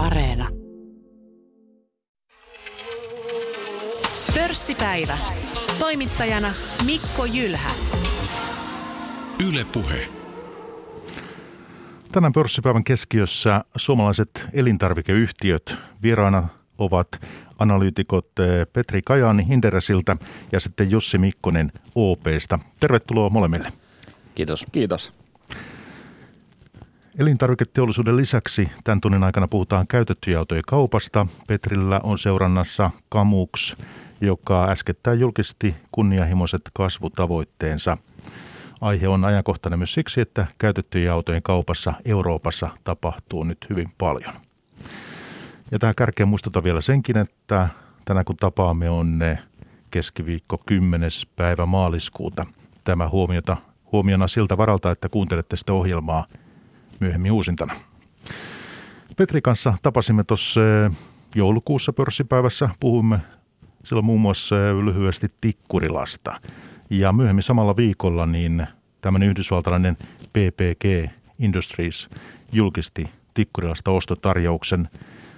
Areena. Pörssipäivä. Toimittajana Mikko Jylhä. Yle Puhe. Tänään pörssipäivän keskiössä suomalaiset elintarvikeyhtiöt. Vieraana ovat analyytikot eh, Petri Kajani Inderesiltä ja sitten Jussi Mikkonen OPsta. Tervetuloa molemmille. Kiitos. Kiitos. Elintarviketeollisuuden lisäksi tämän tunnin aikana puhutaan käytettyjä autojen kaupasta. Petrillä on seurannassa Kamux, joka äskettäin julkisti kunnianhimoiset kasvutavoitteensa. Aihe on ajankohtainen myös siksi, että käytettyjen autojen kaupassa Euroopassa tapahtuu nyt hyvin paljon. Ja tähän kärkeen muistutan vielä senkin, että tänään kun tapaamme on keskiviikko 10. päivä maaliskuuta. Tämä huomiota, huomiona siltä varalta, että kuuntelette sitä ohjelmaa myöhemmin uusintana. Petri kanssa tapasimme tuossa joulukuussa pörssipäivässä. Puhumme silloin muun muassa lyhyesti Tikkurilasta. Ja myöhemmin samalla viikolla niin tämmöinen yhdysvaltalainen PPG Industries julkisti Tikkurilasta ostotarjouksen.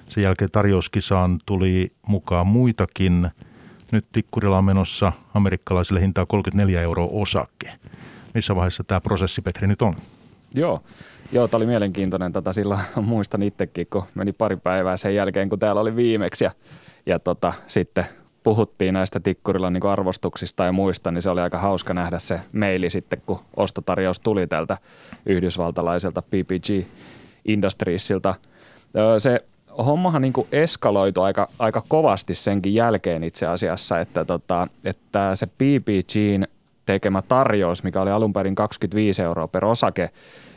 Sen jälkeen tarjouskisaan tuli mukaan muitakin. Nyt Tikkurila on menossa amerikkalaisille hintaa 34 euroa osake. Missä vaiheessa tämä prosessi, Petri, nyt on? Joo, Joo, tämä oli mielenkiintoinen. Tota, silloin muistan itsekin, kun meni pari päivää sen jälkeen, kun täällä oli viimeksi. Ja, ja tota, sitten puhuttiin näistä Tikkurilan niin arvostuksista ja muista, niin se oli aika hauska nähdä se maili sitten, kun ostotarjous tuli tältä yhdysvaltalaiselta PPG Industriesilta. Se hommahan niin eskaloitu aika, aika kovasti senkin jälkeen itse asiassa, että, tota, että se PPGin tekemä tarjous, mikä oli alun perin 25 euroa per osake,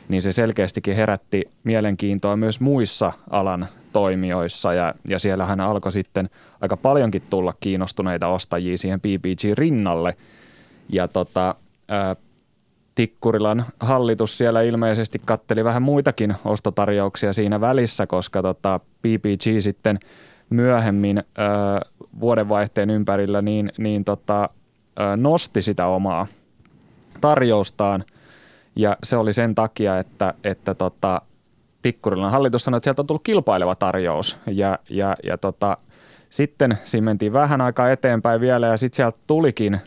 niin se selkeästikin herätti mielenkiintoa myös muissa alan toimijoissa. Ja, ja siellähän alkoi sitten aika paljonkin tulla kiinnostuneita ostajia siihen PPG rinnalle. Ja tota, ää, Tikkurilan hallitus siellä ilmeisesti katteli vähän muitakin ostotarjouksia siinä välissä, koska tota PPG sitten myöhemmin ää, vuodenvaihteen ympärillä niin, niin tota, nosti sitä omaa tarjoustaan – ja se oli sen takia, että, että tota, Tikkurilan hallitus sanoi, että sieltä on tullut kilpaileva tarjous. Ja, ja, ja tota, sitten siinä mentiin vähän aikaa eteenpäin vielä ja sitten sieltä tulikin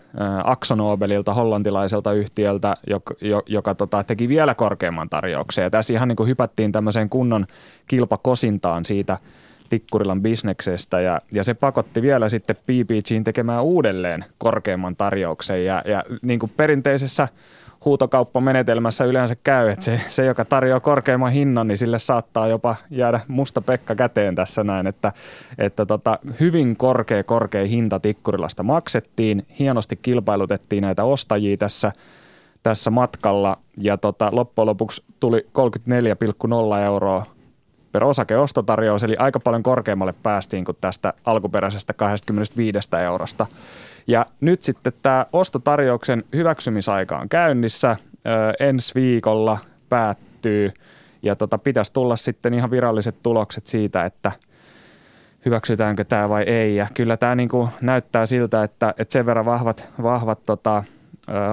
Axonobelilta, hollantilaiselta yhtiöltä, joka, joka tota, teki vielä korkeamman tarjouksen. Ja tässä ihan niin kuin hypättiin tämmöiseen kunnon kilpakosintaan siitä Tikkurilan bisneksestä ja, ja se pakotti vielä sitten PPGin tekemään uudelleen korkeamman tarjouksen. Ja, ja niin kuin perinteisessä – huutokauppamenetelmässä yleensä käy, että se, se, joka tarjoaa korkeimman hinnan, niin sille saattaa jopa jäädä musta pekka käteen tässä näin, että, että tota, hyvin korkea, korkea hinta Tikkurilasta maksettiin, hienosti kilpailutettiin näitä ostajia tässä, tässä matkalla ja tota, loppujen lopuksi tuli 34,0 euroa per osakeostotarjous, eli aika paljon korkeammalle päästiin kuin tästä alkuperäisestä 25 eurosta. Ja nyt sitten tämä ostotarjouksen hyväksymisaika on käynnissä. Ö, ensi viikolla päättyy ja tota, pitäisi tulla sitten ihan viralliset tulokset siitä, että hyväksytäänkö tämä vai ei. Ja kyllä tämä niinku näyttää siltä, että, että sen verran vahvat, vahvat tota,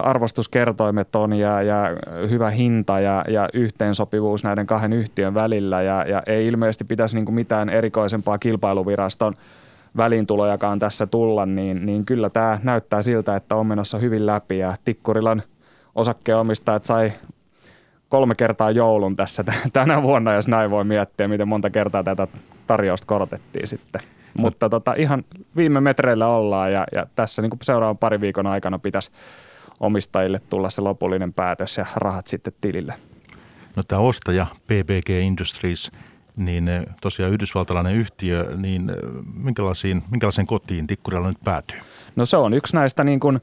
arvostuskertoimet on ja, ja hyvä hinta ja, ja yhteensopivuus näiden kahden yhtiön välillä ja, ja ei ilmeisesti pitäisi niin mitään erikoisempaa kilpailuviraston – väliintulojakaan tässä tulla, niin, niin kyllä tämä näyttää siltä, että on menossa hyvin läpi ja Tikkurilan osakkeenomistajat sai kolme kertaa joulun tässä tänä vuonna, jos näin voi miettiä, miten monta kertaa tätä tarjousta korotettiin sitten. Mutta tota, ihan viime metreillä ollaan ja, ja tässä niin seuraavan pari viikon aikana pitäisi omistajille tulla se lopullinen päätös ja rahat sitten tilille. No tämä ostaja PBG Industries – niin eh, tosiaan yhdysvaltalainen yhtiö, niin eh, minkälaisiin, minkälaiseen kotiin Tikkurilla nyt päätyy? No se on yksi näistä niin kuin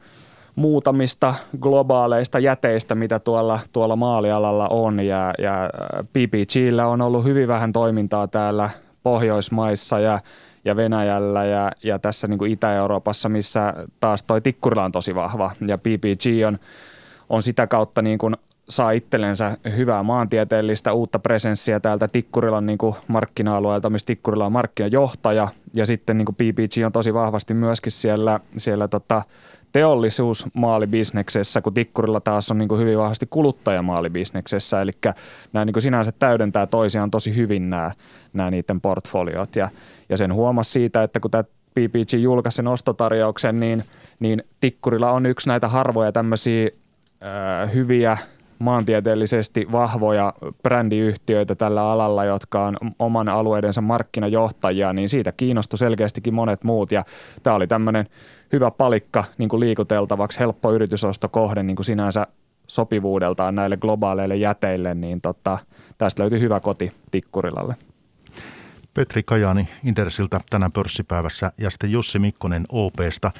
muutamista globaaleista jäteistä, mitä tuolla, tuolla maalialalla on ja, ja PPGllä on ollut hyvin vähän toimintaa täällä Pohjoismaissa ja, ja Venäjällä ja, ja tässä niin kuin Itä-Euroopassa, missä taas toi Tikkurila on tosi vahva ja PPG on, on sitä kautta niin kuin saa itsellensä hyvää maantieteellistä uutta presenssiä täältä Tikkurilan niin kuin markkina-alueelta, missä Tikkurila on markkinajohtaja. Ja sitten niin kuin PPG on tosi vahvasti myöskin siellä, siellä tota, teollisuusmaalibisneksessä, kun Tikkurilla taas on niin kuin hyvin vahvasti kuluttajamaalibisneksessä. Eli nämä niin kuin sinänsä täydentää toisiaan tosi hyvin nämä, nämä niiden portfoliot. Ja, ja sen huomasi siitä, että kun tämä PPG julkaisi sen ostotarjouksen, niin, niin Tikkurilla on yksi näitä harvoja tämmöisiä äh, hyviä – maantieteellisesti vahvoja brändiyhtiöitä tällä alalla, jotka on oman alueidensa markkinajohtajia, niin siitä kiinnostui selkeästikin monet muut. Ja tämä oli tämmöinen hyvä palikka niin kuin liikuteltavaksi, helppo yritysostokohde niin kuin sinänsä sopivuudeltaan näille globaaleille jäteille, niin tota, tästä löytyi hyvä koti Tikkurilalle. Petri Kajani Intersiltä tänään pörssipäivässä ja sitten Jussi Mikkonen OPsta.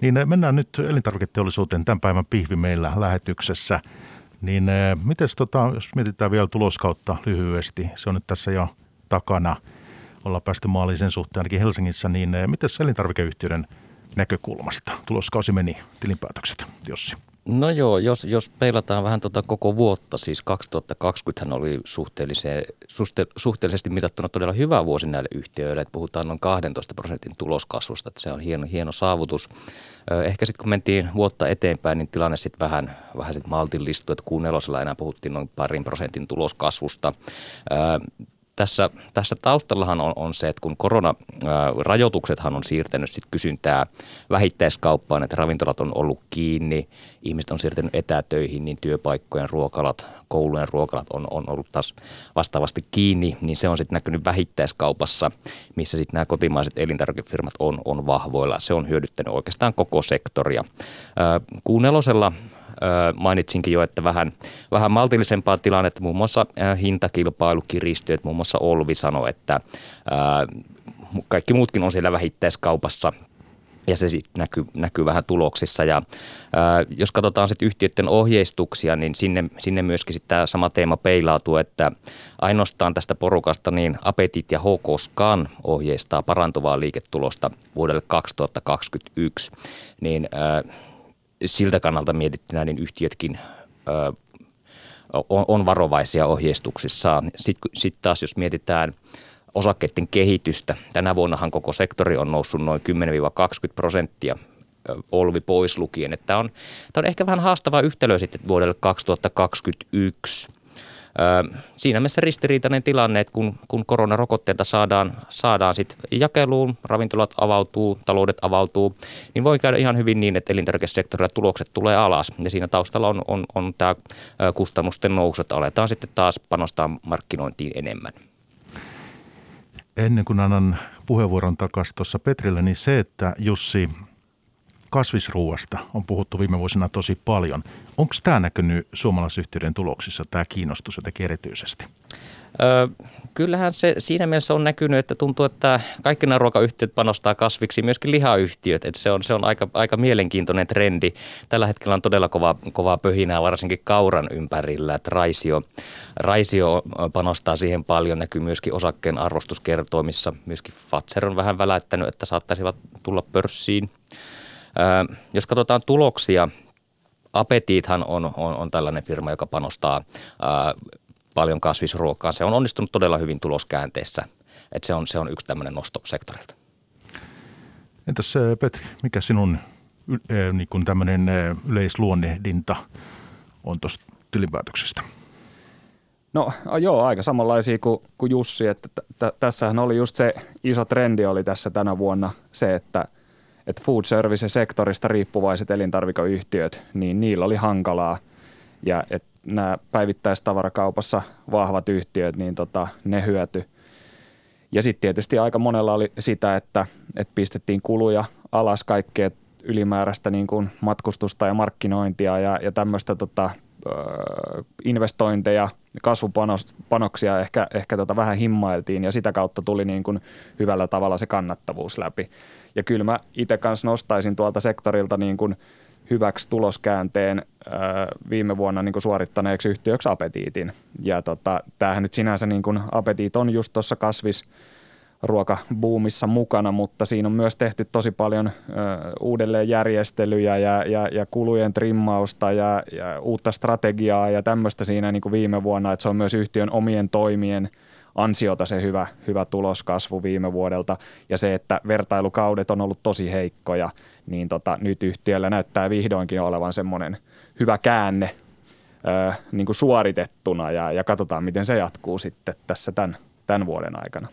Niin mennään nyt elintarviketeollisuuteen tämän päivän pihvi meillä lähetyksessä. Niin eh, miten tota, jos mietitään vielä tuloskautta lyhyesti, se on nyt tässä jo takana, ollaan päästy maaliin sen suhteen ainakin Helsingissä, niin eh, miten elintarvikeyhtiöiden näkökulmasta tuloskausi meni, tilinpäätökset, Jossi? No joo, jos, jos peilataan vähän tuota koko vuotta, siis 2020 oli suhteellisesti mitattuna todella hyvä vuosi näille yhtiöille, että puhutaan noin 12 prosentin tuloskasvusta, että se on hieno, hieno saavutus. Ehkä sitten kun mentiin vuotta eteenpäin, niin tilanne sitten vähän, vähän sit maltillistui, että kuun nelosella enää puhuttiin noin parin prosentin tuloskasvusta tässä, tässä taustallahan on, on se, että kun koronarajoituksethan on siirtänyt sit kysyntää vähittäiskauppaan, että ravintolat on ollut kiinni, ihmiset on siirtynyt etätöihin, niin työpaikkojen ruokalat, koulujen ruokalat on, on ollut taas vastaavasti kiinni, niin se on sitten näkynyt vähittäiskaupassa, missä sitten nämä kotimaiset elintarvikefirmat on, on vahvoilla. Se on hyödyttänyt oikeastaan koko sektoria. Kuunelosella mainitsinkin jo, että vähän, vähän maltillisempaa tilannetta, muun muassa hintakilpailu kiristyy, että muun muassa Olvi sanoi, että kaikki muutkin on siellä vähittäiskaupassa ja se sitten näkyy, näkyy vähän tuloksissa. Ja, ää, jos katsotaan sitten yhtiöiden ohjeistuksia, niin sinne, sinne myöskin sitten tämä sama teema peilautuu, että ainoastaan tästä porukasta niin Apetit ja HK Scan ohjeistaa parantuvaa liiketulosta vuodelle 2021. Niin ää, siltä kannalta mietittynä niin yhtiötkin ö, on, on varovaisia ohjeistuksissaan. Sitten sit taas jos mietitään osakkeiden kehitystä, tänä vuonnahan koko sektori on noussut noin 10-20 prosenttia Olvi pois lukien. Tämä on, tämä on ehkä vähän haastava yhtälö sitten vuodelle 2021 siinä mielessä ristiriitainen tilanne, että kun, kun koronarokotteita saadaan, saadaan sit jakeluun, ravintolat avautuu, taloudet avautuu, niin voi käydä ihan hyvin niin, että elintarvikesektorilla tulokset tulee alas. Ja siinä taustalla on, on, on tämä kustannusten nousu, että aletaan sitten taas panostaa markkinointiin enemmän. Ennen kuin annan puheenvuoron takaisin tuossa Petrille, niin se, että Jussi kasvisruuasta on puhuttu viime vuosina tosi paljon. Onko tämä näkynyt suomalaisyhtiöiden tuloksissa, tämä kiinnostus jotenkin erityisesti? Öö, kyllähän se siinä mielessä on näkynyt, että tuntuu, että kaikki nämä ruokayhtiöt panostaa kasviksi, myöskin lihayhtiöt. Että se on, se on aika, aika mielenkiintoinen trendi. Tällä hetkellä on todella kova, kovaa pöhinää varsinkin kauran ympärillä. Että Raisio, Raisio panostaa siihen paljon, näkyy myöskin osakkeen arvostuskertoimissa. Myöskin Fatser on vähän välättänyt, että saattaisivat tulla pörssiin. Jos katsotaan tuloksia, Apetithan on, on, on tällainen firma, joka panostaa ää, paljon kasvisruokaan. Se on onnistunut todella hyvin tuloskäänteessä. että se, on, se on yksi tämmöinen nosto sektorilta. Entäs Petri, mikä sinun niin kuin tämmöinen yleisluonnehdinta on tuosta tilinpäätöksestä? No joo, aika samanlaisia kuin, kuin Jussi, että t- t- tässähän oli just se iso trendi oli tässä tänä vuonna se, että – että food service-sektorista riippuvaiset elintarvikoyhtiöt, niin niillä oli hankalaa. Ja että nämä päivittäistavarakaupassa vahvat yhtiöt, niin tota, ne hyöty. Ja sitten tietysti aika monella oli sitä, että, että pistettiin kuluja alas kaikkea ylimääräistä niin kuin matkustusta ja markkinointia ja, ja tämmöistä tota, investointeja, kasvupanoksia ehkä, ehkä tota vähän himmailtiin ja sitä kautta tuli niin kuin hyvällä tavalla se kannattavuus läpi. Ja kyllä mä itse kanssa nostaisin tuolta sektorilta niin kuin hyväksi tuloskäänteen viime vuonna niin kuin suorittaneeksi yhtiöksi Apetiitin. Ja tota, tämähän nyt sinänsä niin kuin Apetiit on just tuossa kasvis ruokabuumissa mukana, mutta siinä on myös tehty tosi paljon ö, uudelleenjärjestelyjä ja, ja, ja kulujen trimmausta ja, ja uutta strategiaa ja tämmöistä siinä niin kuin viime vuonna, että se on myös yhtiön omien toimien ansiota se hyvä, hyvä tuloskasvu viime vuodelta ja se, että vertailukaudet on ollut tosi heikkoja, niin tota, nyt yhtiöllä näyttää vihdoinkin olevan semmoinen hyvä käänne ö, niin kuin suoritettuna ja, ja katsotaan, miten se jatkuu sitten tässä tämän, tämän vuoden aikana.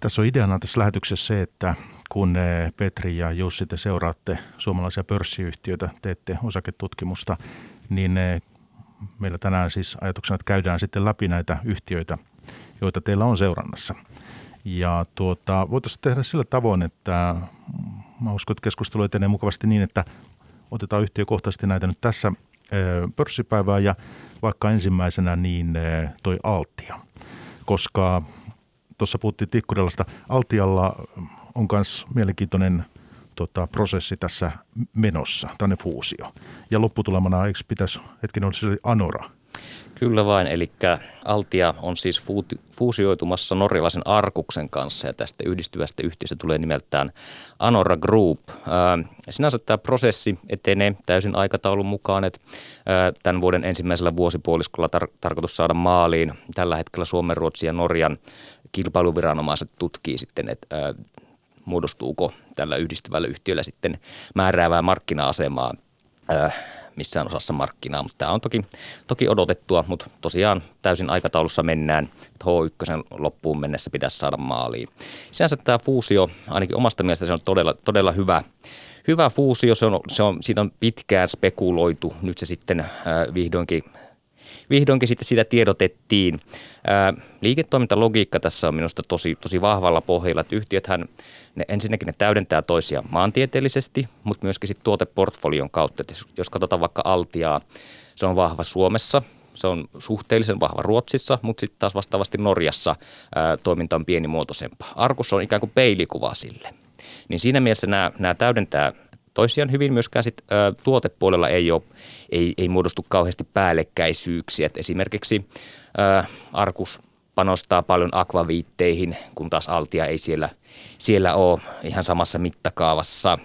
Tässä on ideana tässä lähetyksessä se, että kun Petri ja Jussi te seuraatte suomalaisia pörssiyhtiöitä, teette osaketutkimusta, niin meillä tänään siis ajatuksena, että käydään sitten läpi näitä yhtiöitä, joita teillä on seurannassa. Ja tuota, voitaisiin tehdä sillä tavoin, että mä uskon, että keskustelu etenee mukavasti niin, että otetaan yhtiökohtaisesti näitä nyt tässä pörssipäivää ja vaikka ensimmäisenä niin toi Altia, koska tuossa puhuttiin Tikkurilasta. Altialla on myös mielenkiintoinen tota, prosessi tässä menossa, tänne fuusio. Ja lopputulemana, eikö pitäisi, hetken olisi Anora? Kyllä vain, eli Altia on siis fuusioitumassa norjalaisen Arkuksen kanssa ja tästä yhdistyvästä yhtiöstä tulee nimeltään Anora Group. Sinänsä tämä prosessi etenee täysin aikataulun mukaan, että tämän vuoden ensimmäisellä vuosipuoliskolla tar- tarkoitus saada maaliin. Tällä hetkellä Suomen, Ruotsin ja Norjan kilpailuviranomaiset tutkii sitten, että ää, muodostuuko tällä yhdistyvällä yhtiöllä sitten määräävää markkina-asemaa ää, missään osassa markkinaa, mutta tämä on toki, toki odotettua, mutta tosiaan täysin aikataulussa mennään. H1 loppuun mennessä pitäisi saada maaliin. Sinänsä tämä fuusio, ainakin omasta mielestä se on todella, todella hyvä, hyvä fuusio, se on, se on, siitä on pitkään spekuloitu, nyt se sitten äh, vihdoinkin vihdoinkin sitten sitä tiedotettiin. Ää, liiketoimintalogiikka tässä on minusta tosi, tosi vahvalla pohjalla, että yhtiöthän ne, ensinnäkin ne täydentää toisiaan maantieteellisesti, mutta myöskin sitten tuoteportfolion kautta. Et jos katsotaan vaikka Altiaa, se on vahva Suomessa, se on suhteellisen vahva Ruotsissa, mutta sitten taas vastaavasti Norjassa ää, toiminta on pienimuotoisempaa. Arkus on ikään kuin peilikuva sille. Niin siinä mielessä nämä, nämä täydentää toisiaan hyvin. Myöskään sit, ä, tuotepuolella ei, ole, ei, ei muodostu kauheasti päällekkäisyyksiä. Et esimerkiksi ä, Arkus panostaa paljon akvaviitteihin, kun taas Altia ei siellä, siellä ole ihan samassa mittakaavassa.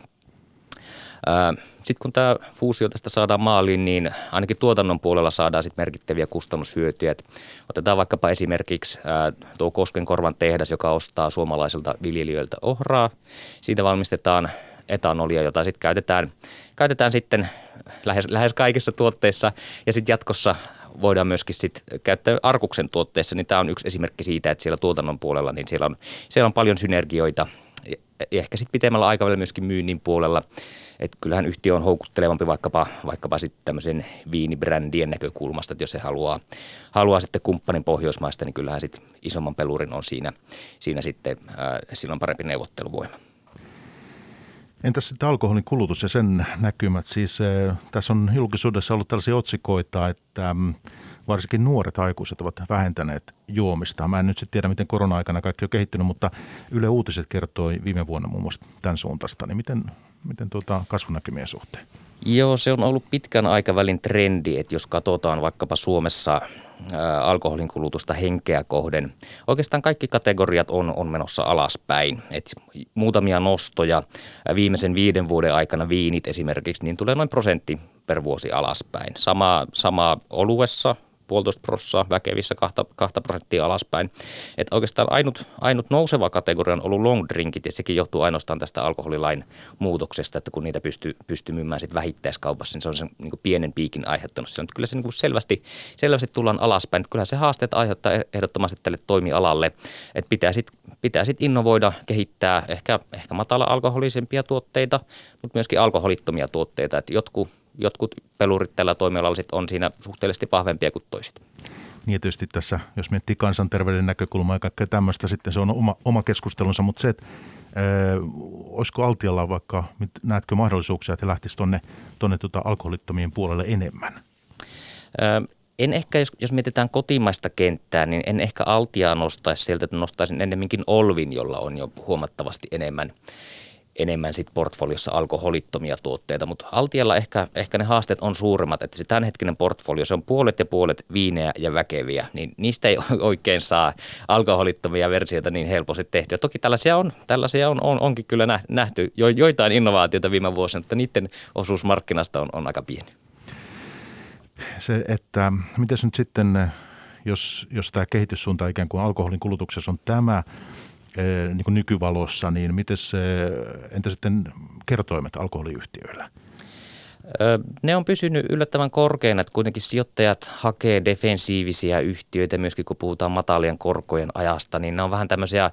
Sitten kun tämä fuusio tästä saadaan maaliin, niin ainakin tuotannon puolella saadaan sit merkittäviä kustannushyötyjä. Et otetaan vaikkapa esimerkiksi ää, tuo Koskenkorvan tehdas, joka ostaa suomalaisilta viljelijöiltä ohraa. Siitä valmistetaan etanolia, jota sitten käytetään, käytetään sitten lähes, lähes kaikissa tuotteissa ja sitten jatkossa voidaan myöskin sit käyttää arkuksen tuotteessa, niin tämä on yksi esimerkki siitä, että siellä tuotannon puolella niin siellä on, siellä on paljon synergioita ja ehkä sitten pitemmällä aikavälillä myöskin myynnin puolella. Että kyllähän yhtiö on houkuttelevampi vaikkapa, vaikkapa sitten tämmöisen viinibrändien näkökulmasta, että jos se haluaa, haluaa sitten kumppanin Pohjoismaista, niin kyllähän sitten isomman pelurin on siinä, siinä sitten ää, silloin parempi neuvotteluvoima. Entäs sitten alkoholin kulutus ja sen näkymät? Siis äh, tässä on julkisuudessa ollut tällaisia otsikoita, että ähm, varsinkin nuoret aikuiset ovat vähentäneet juomista. Mä en nyt sitten tiedä, miten korona-aikana kaikki on kehittynyt, mutta Yle Uutiset kertoi viime vuonna muun muassa tämän suuntaista. Niin miten, miten tuota kasvunäkymien suhteen? Joo, se on ollut pitkän aikavälin trendi, että jos katsotaan vaikkapa Suomessa alkoholin kulutusta henkeä kohden. Oikeastaan kaikki kategoriat on, on menossa alaspäin. Et muutamia nostoja viimeisen viiden vuoden aikana viinit esimerkiksi, niin tulee noin prosentti per vuosi alaspäin. Sama, sama oluessa, puolitoista prossaa, väkevissä kahta, kahta prosenttia alaspäin. Et oikeastaan ainut, ainut nouseva kategoria on ollut long drinkit ja sekin johtuu ainoastaan tästä alkoholilain muutoksesta, että kun niitä pystyy, pystyy myymään sit vähittäiskaupassa, niin se on sen niin pienen piikin aiheuttanut. Se on, kyllä se niin selvästi, selvästi tullaan alaspäin. Että kyllähän se haasteet aiheuttaa ehdottomasti tälle toimialalle, että pitää sitten pitää sit innovoida, kehittää ehkä, ehkä matala alkoholisempia tuotteita, mutta myöskin alkoholittomia tuotteita, että jotkut jotkut pelurit tällä toimialalla sit on siinä suhteellisesti vahvempia kuin toiset. Niin tietysti tässä, jos miettii kansanterveyden näkökulmaa ja kaikkea tämmöistä, sitten se on oma, oma keskustelunsa, mutta se, että Öö, olisiko Altialla vaikka, näetkö mahdollisuuksia, että lähtisi tuonne tonne tuota alkoholittomien puolelle enemmän? Öö, en ehkä, jos, jos mietitään kotimaista kenttää, niin en ehkä Altiaa nostaisi sieltä, että nostaisin ennemminkin Olvin, jolla on jo huomattavasti enemmän enemmän sit portfoliossa alkoholittomia tuotteita, mutta Altialla ehkä, ehkä ne haasteet on suuremmat, että se tämänhetkinen portfolio, se on puolet ja puolet viineä ja väkeviä, niin niistä ei oikein saa alkoholittomia versioita niin helposti tehtyä. Toki tällaisia on, tällaisia on, on onkin kyllä nähty jo, joitain innovaatioita viime vuosina, mutta niiden osuus markkinasta on, on aika pieni. Se, että miten nyt sitten, jos, jos tämä kehityssuunta ikään kuin alkoholin kulutuksessa on tämä, niin kuin nykyvalossa, niin miten se, entä sitten kertoimet alkoholiyhtiöillä? Ne on pysynyt yllättävän korkeina, että kuitenkin sijoittajat hakee defensiivisiä yhtiöitä, myöskin kun puhutaan matalien korkojen ajasta, niin ne on vähän tämmöisiä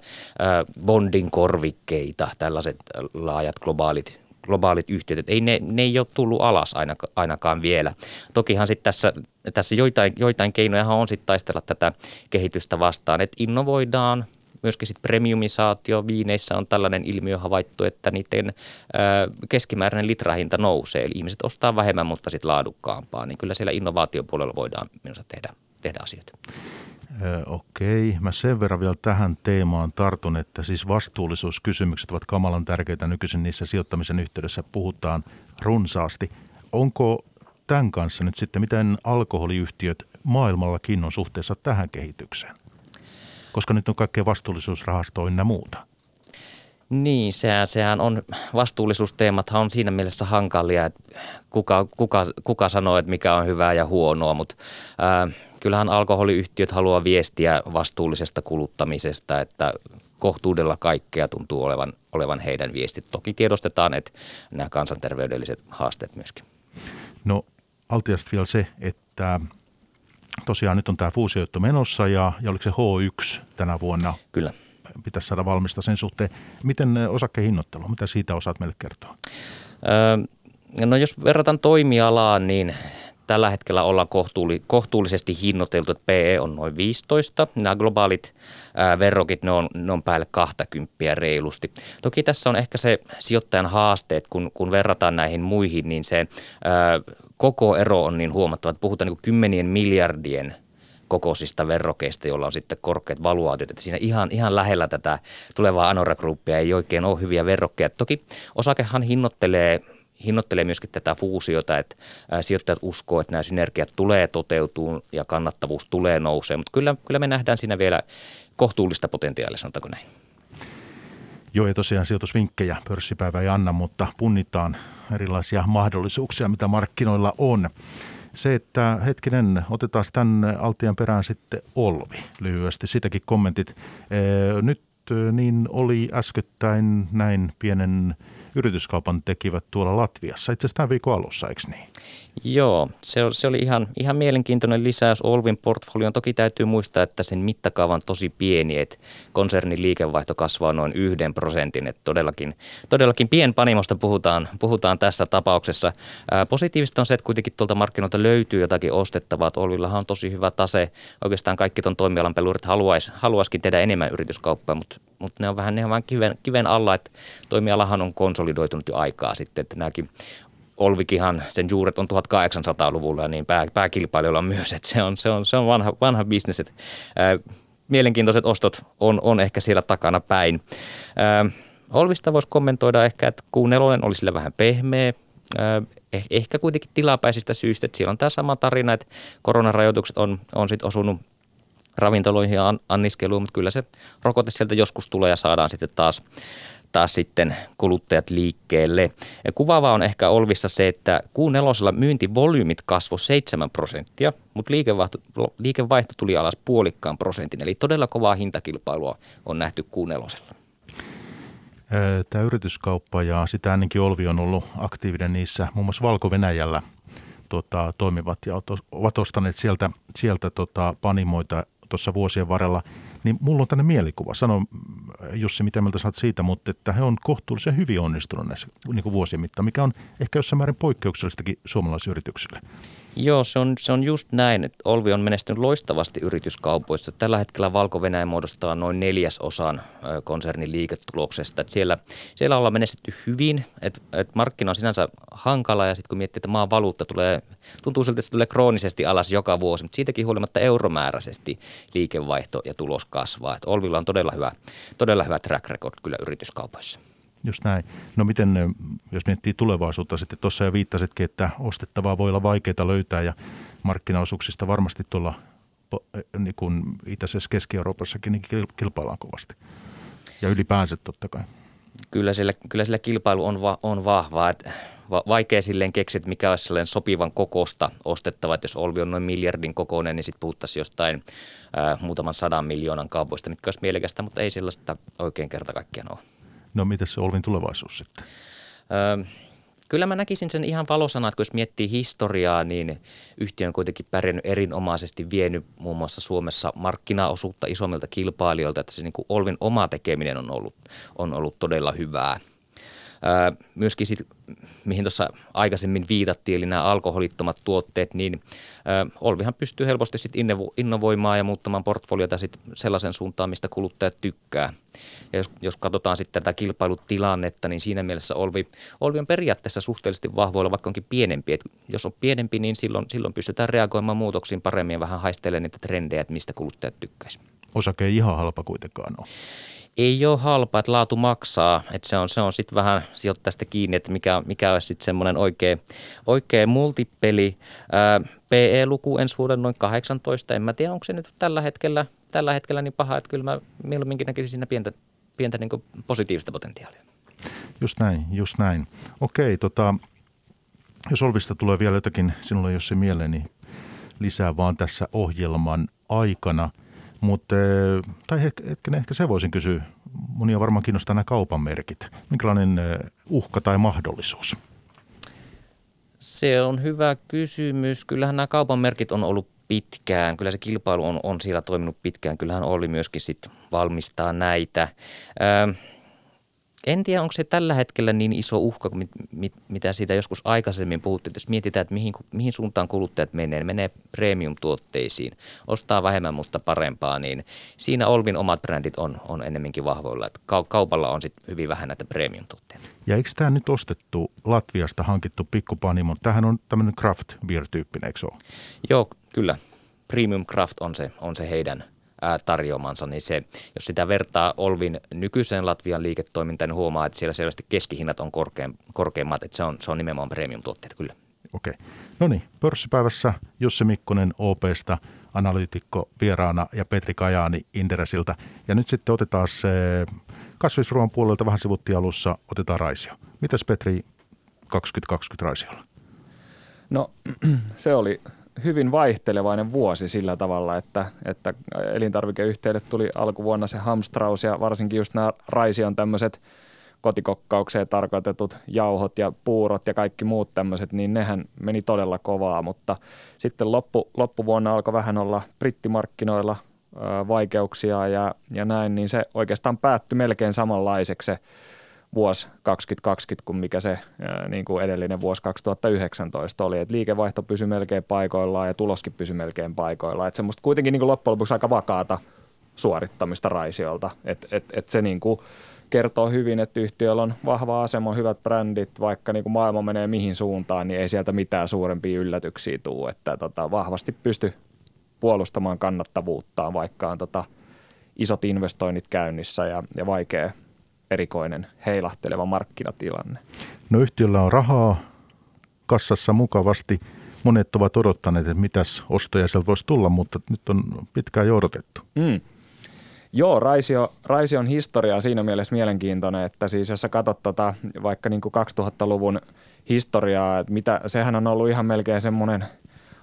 bondin korvikkeita, tällaiset laajat globaalit globaalit yhtiöt, että ei ne, ne ei ole tullut alas ainakaan vielä. Tokihan sitten tässä, tässä joitain, joitain keinoja on sitten taistella tätä kehitystä vastaan, että innovoidaan, myöskin sit premiumisaatio viineissä on tällainen ilmiö havaittu, että niiden keskimääräinen litrahinta nousee. Eli ihmiset ostaa vähemmän, mutta sitten laadukkaampaa. Niin kyllä siellä innovaatiopuolella voidaan minusta tehdä, tehdä asioita. Okei, mä sen verran vielä tähän teemaan tartun, että siis vastuullisuuskysymykset ovat kamalan tärkeitä nykyisin niissä sijoittamisen yhteydessä puhutaan runsaasti. Onko tämän kanssa nyt sitten, miten alkoholiyhtiöt maailmallakin on suhteessa tähän kehitykseen? Koska nyt on kaikkea vastuullisuusrahastoa ynnä muuta. Niin, sehän, sehän on, vastuullisuusteemathan on siinä mielessä hankalia, että kuka, kuka, kuka sanoo, että mikä on hyvää ja huonoa, mutta ää, kyllähän alkoholiyhtiöt haluaa viestiä vastuullisesta kuluttamisesta, että kohtuudella kaikkea tuntuu olevan, olevan heidän viestit. Toki tiedostetaan, että nämä kansanterveydelliset haasteet myöskin. No altiasta vielä se, että tosiaan nyt on tämä fuusioitto menossa ja, ja oliko se H1 tänä vuonna? Kyllä. Pitäisi saada valmista sen suhteen. Miten osakkehinnoittelu, mitä siitä osaat meille kertoa? Öö, no jos verrataan toimialaan, niin tällä hetkellä ollaan kohtuulli, kohtuullisesti hinnoiteltu, että PE on noin 15. Nämä globaalit ää, verrokit, ne on, ne on päälle 20 reilusti. Toki tässä on ehkä se sijoittajan haasteet, kun, kun verrataan näihin muihin, niin se ää, koko ero on niin huomattava, että puhutaan niin kymmenien miljardien kokoisista verrokeista, joilla on sitten korkeat valuaatiot. Että siinä ihan, ihan lähellä tätä tulevaa Anora Groupia ei oikein ole hyviä verrokkeja. Toki osakehan hinnoittelee hinnoittelee myöskin tätä fuusiota, että sijoittajat uskoo, että nämä synergiat tulee toteutumaan ja kannattavuus tulee nousee, mutta kyllä, kyllä me nähdään siinä vielä kohtuullista potentiaalia, sanotaanko näin. Joo, ja tosiaan sijoitusvinkkejä pörssipäivä ei anna, mutta punnitaan erilaisia mahdollisuuksia, mitä markkinoilla on. Se, että hetkinen, otetaan tänne Altian perään sitten Olvi lyhyesti, sitäkin kommentit. Nyt niin oli äskettäin näin pienen yrityskaupan tekivät tuolla Latviassa, itse asiassa tämän viikon alussa, eikö niin? Joo, se, se oli ihan, ihan mielenkiintoinen lisäys Olvin portfolioon. Toki täytyy muistaa, että sen mittakaava on tosi pieni, että konsernin liikevaihto kasvaa noin yhden prosentin. Että todellakin, todellakin pienpanimosta puhutaan, puhutaan tässä tapauksessa. Ää, positiivista on se, että kuitenkin tuolta markkinoilta löytyy jotakin ostettavaa. Että Olvillahan on tosi hyvä tase. Oikeastaan kaikki tuon toimialan pelurit haluaisi, haluaisikin tehdä enemmän yrityskauppaa, mutta, mutta ne on vähän, ne on vähän kiven, kiven alla, että toimialahan on konsolidoitunut jo aikaa sitten, että nämäkin Olvikihan, sen juuret on 1800-luvulla, niin pää, pääkilpailijoilla myös, että se on, se on, se on vanha, vanha bisnes. Että, ää, mielenkiintoiset ostot on, on ehkä siellä takana päin. Ää, Olvista voisi kommentoida ehkä, että Q4 oli sillä vähän pehmeä, eh, ehkä kuitenkin tilapäisistä syistä, että siellä on tämä sama tarina, että koronarajoitukset on, on sitten osunut ravintoloihin ja anniskeluun, mutta kyllä se rokote sieltä joskus tulee ja saadaan sitten taas taas sitten kuluttajat liikkeelle. Kuvaavaa on ehkä Olvissa se, että Q4 myyntivolyymit kasvoi 7 prosenttia, mutta liikevaihto, liikevaihto tuli alas puolikkaan prosentin. Eli todella kovaa hintakilpailua on nähty Q4. Tämä yrityskauppa ja sitä ennenkin Olvi on ollut aktiivinen niissä, muun muassa Valko-Venäjällä tota, toimivat ja ovat ostaneet sieltä, sieltä tota, panimoita tuossa vuosien varrella – niin mulla on tänne mielikuva. Sano Jussi, mitä mieltä saat siitä, mutta että he on kohtuullisen hyvin onnistunut näissä niin kuin vuosien mittaan, mikä on ehkä jossain määrin poikkeuksellistakin suomalaisyrityksille. Joo, se on, se on just näin, että Olvi on menestynyt loistavasti yrityskaupoissa. Tällä hetkellä valko muodostaa noin neljäsosan konsernin liiketuloksesta. Että siellä, siellä ollaan menestytty hyvin, että, että markkina on sinänsä hankala ja sitten kun miettii, että maan valuutta tulee, tuntuu siltä, että se tulee kroonisesti alas joka vuosi, mutta siitäkin huolimatta euromääräisesti liikevaihto ja tulos kasvaa. Että Olvilla on todella hyvä, todella hyvä track record kyllä yrityskaupoissa. Just näin. No miten, jos miettii tulevaisuutta sitten, tuossa jo viittasitkin, että ostettavaa voi olla vaikeaa löytää ja markkinaosuuksista varmasti tuolla niin kuin itäisessä Keski-Euroopassakin niin kilpaillaan kovasti. Ja ylipäänsä totta kai. Kyllä sillä, kyllä sillä kilpailu on, va, on vahvaa. Että vaikea silleen keksiä, että mikä olisi sellainen sopivan kokosta ostettava. Että jos Olvi on noin miljardin kokoinen, niin sitten puhuttaisiin jostain ää, muutaman sadan miljoonan kaupoista, mitkä olisi mielekästä, mutta ei sellaista oikein kerta kaikkiaan ole. No miten se Olvin tulevaisuus sitten? Öö, kyllä mä näkisin sen ihan valosana, että jos miettii historiaa, niin yhtiö on kuitenkin pärjännyt erinomaisesti, vienyt muun muassa Suomessa markkinaosuutta isommilta kilpailijoilta, että se niin kuin Olvin oma tekeminen on ollut, on ollut todella hyvää – Myöskin sit, mihin tuossa aikaisemmin viitattiin, eli nämä alkoholittomat tuotteet, niin Olvihan pystyy helposti sit innovoimaan ja muuttamaan portfoliota sit sellaisen suuntaan, mistä kuluttajat tykkää. Ja jos, jos katsotaan sitten tätä kilpailutilannetta, niin siinä mielessä Olvi, Olvi on periaatteessa suhteellisesti vahvoilla, vaikka onkin pienempi. Et jos on pienempi, niin silloin, silloin pystytään reagoimaan muutoksiin paremmin ja vähän haistelemaan niitä trendejä, että mistä kuluttajat tykkäisivät. Osake ei ihan halpa kuitenkaan ole ei ole halpa, että laatu maksaa. Että se on, se on sitten vähän sijoittaa sitä kiinni, että mikä, mikä olisi sitten semmoinen oikea, oikea multipeli. PE-luku ensi vuoden noin 18. En mä tiedä, onko se nyt tällä hetkellä, tällä hetkellä niin paha, että kyllä mä mieluumminkin näkisin siinä pientä, pientä niin positiivista potentiaalia. Just näin, just näin. Okei, tota, jos Olvista tulee vielä jotakin sinulle, jos se mieleen, niin lisää vaan tässä ohjelman aikana – mutta, eh, tai hetken, ehkä se voisin kysyä. Monia varmaan kiinnostaa nämä kaupan merkit. Minkälainen eh, uhka tai mahdollisuus? Se on hyvä kysymys. Kyllähän nämä kaupan merkit on ollut pitkään. Kyllä se kilpailu on, on siellä toiminut pitkään. Kyllähän oli myöskin sit valmistaa näitä. Öö, en tiedä, onko se tällä hetkellä niin iso uhka mit, mit, mitä siitä joskus aikaisemmin puhuttiin. Jos mietitään, että mihin, mihin suuntaan kuluttajat menee, menee premium-tuotteisiin, ostaa vähemmän, mutta parempaa, niin siinä Olvin omat brändit on, on ennemminkin vahvoilla. Että kaupalla on sitten hyvin vähän näitä premium-tuotteita. Ja eikö tämä nyt ostettu Latviasta hankittu pikkupanimo? Tämähän on tämmöinen craft beer-tyyppinen, eikö ole? Joo, kyllä. Premium craft on se, on se heidän – tarjoamansa, niin se, jos sitä vertaa Olvin nykyiseen Latvian liiketoimintaan, niin huomaa, että siellä selvästi keskihinnat on korkeam, korkeammat, että se on, se on nimenomaan premium-tuotteet kyllä. Okei. No niin, pörssipäivässä Jussi Mikkonen OPsta, analyytikko vieraana ja Petri Kajaani Inderesiltä. Ja nyt sitten otetaan se kasvisruoan puolelta vähän sivuttiin alussa, otetaan Raisio. Mitäs Petri 2020 Raisiolla? No se oli hyvin vaihtelevainen vuosi sillä tavalla, että, että elintarvikeyhteydet tuli alkuvuonna se hamstraus ja varsinkin just nämä Raision tämmöiset kotikokkaukseen tarkoitetut jauhot ja puurot ja kaikki muut tämmöiset, niin nehän meni todella kovaa, mutta sitten loppu, loppuvuonna alkoi vähän olla brittimarkkinoilla vaikeuksia ja, ja näin, niin se oikeastaan päättyi melkein samanlaiseksi se vuosi 2020 kuin mikä se niin kuin edellinen vuosi 2019 oli. Et liikevaihto pysyi melkein paikoillaan ja tuloskin pysyi melkein paikoillaan. Et semmoista kuitenkin niin kuin loppujen lopuksi aika vakaata suorittamista Raisiolta. Et, et, et se niin kuin kertoo hyvin, että yhtiöllä on vahva asema, hyvät brändit, vaikka niin kuin maailma menee mihin suuntaan, niin ei sieltä mitään suurempia yllätyksiä tule. Että tota, vahvasti pysty puolustamaan kannattavuuttaan, vaikka on tota, isot investoinnit käynnissä ja, ja vaikea erikoinen heilahteleva markkinatilanne. No yhtiöllä on rahaa kassassa mukavasti. Monet ovat odottaneet, että mitäs ostoja sieltä voisi tulla, mutta nyt on pitkään jo odotettu. Mm. Joo, Raisio, Raision historia on siinä mielessä mielenkiintoinen, että siis jos sä katsot tota, vaikka niin kuin 2000-luvun historiaa, että mitä, sehän on ollut ihan melkein semmoinen –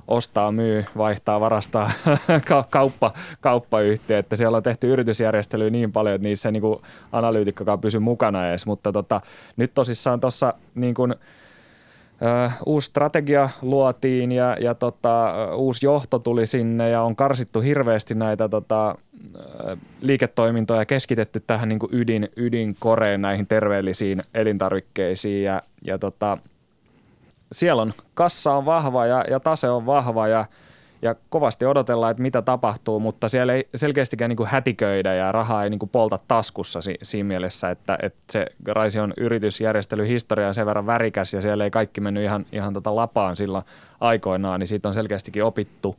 ostaa, myy, vaihtaa, varastaa kauppa, kauppayhtiö, että siellä on tehty yritysjärjestelyä niin paljon, että niissä niin kuin pysy mukana edes, mutta tota, nyt tosissaan tuossa niin kuin, Uh, uusi strategia luotiin ja, ja tota, uusi johto tuli sinne ja on karsittu hirveästi näitä tota, liiketoimintoja keskitetty tähän niin kuin ydin, ydinkoreen näihin terveellisiin elintarvikkeisiin. Ja, ja tota, siellä on kassa on vahva ja, ja tase on vahva ja, ja kovasti odotellaan, että mitä tapahtuu, mutta siellä ei selkeästikään niin kuin hätiköidä ja rahaa ei niin kuin polta taskussa si, siinä mielessä, että, että se Raision yritysjärjestely historia on sen verran värikäs ja siellä ei kaikki mennyt ihan, ihan tota lapaan silloin aikoinaan, niin siitä on selkeästikin opittu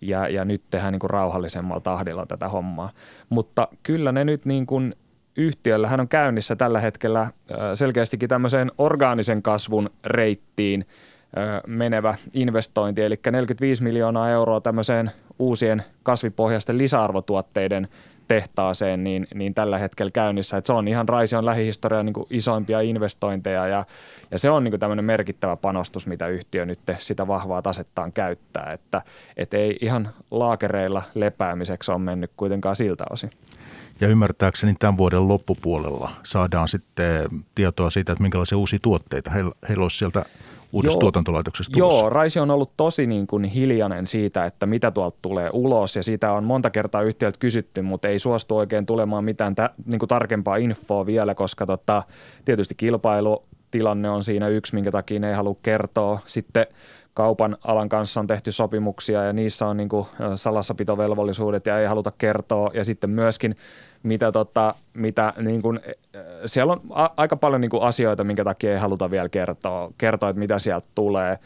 ja, ja nyt tehdään niin kuin rauhallisemmalla tahdilla tätä hommaa. Mutta kyllä ne nyt niin kuin yhtiöllähän on käynnissä tällä hetkellä selkeästikin tämmöiseen orgaanisen kasvun reittiin menevä investointi, eli 45 miljoonaa euroa tämmöiseen uusien kasvipohjaisten lisäarvotuotteiden tehtaaseen niin, niin tällä hetkellä käynnissä. Et se on ihan Raision lähihistorian niin isoimpia investointeja ja, ja se on niin tämmöinen merkittävä panostus, mitä yhtiö nyt sitä vahvaa tasettaan käyttää. Että et ei ihan laakereilla lepäämiseksi on mennyt kuitenkaan siltä osin. Ja ymmärtääkseni tämän vuoden loppupuolella saadaan sitten tietoa siitä, että minkälaisia uusia tuotteita heillä, heillä olisi sieltä uudesta joo, tuotantolaitoksesta tulossa. Joo, Raisi on ollut tosi niin kuin hiljainen siitä, että mitä tuolta tulee ulos ja siitä on monta kertaa yhtiöltä kysytty, mutta ei suostu oikein tulemaan mitään tä, niin kuin tarkempaa infoa vielä, koska tota, tietysti kilpailutilanne on siinä yksi, minkä takia ne ei halua kertoa. Sitten kaupan alan kanssa on tehty sopimuksia ja niissä on niin kuin salassapitovelvollisuudet ja ei haluta kertoa ja sitten myöskin mitä, tota, mitä niin kuin, siellä on a- aika paljon niin kuin asioita, minkä takia ei haluta vielä kertoa, kertoa että mitä sieltä tulee.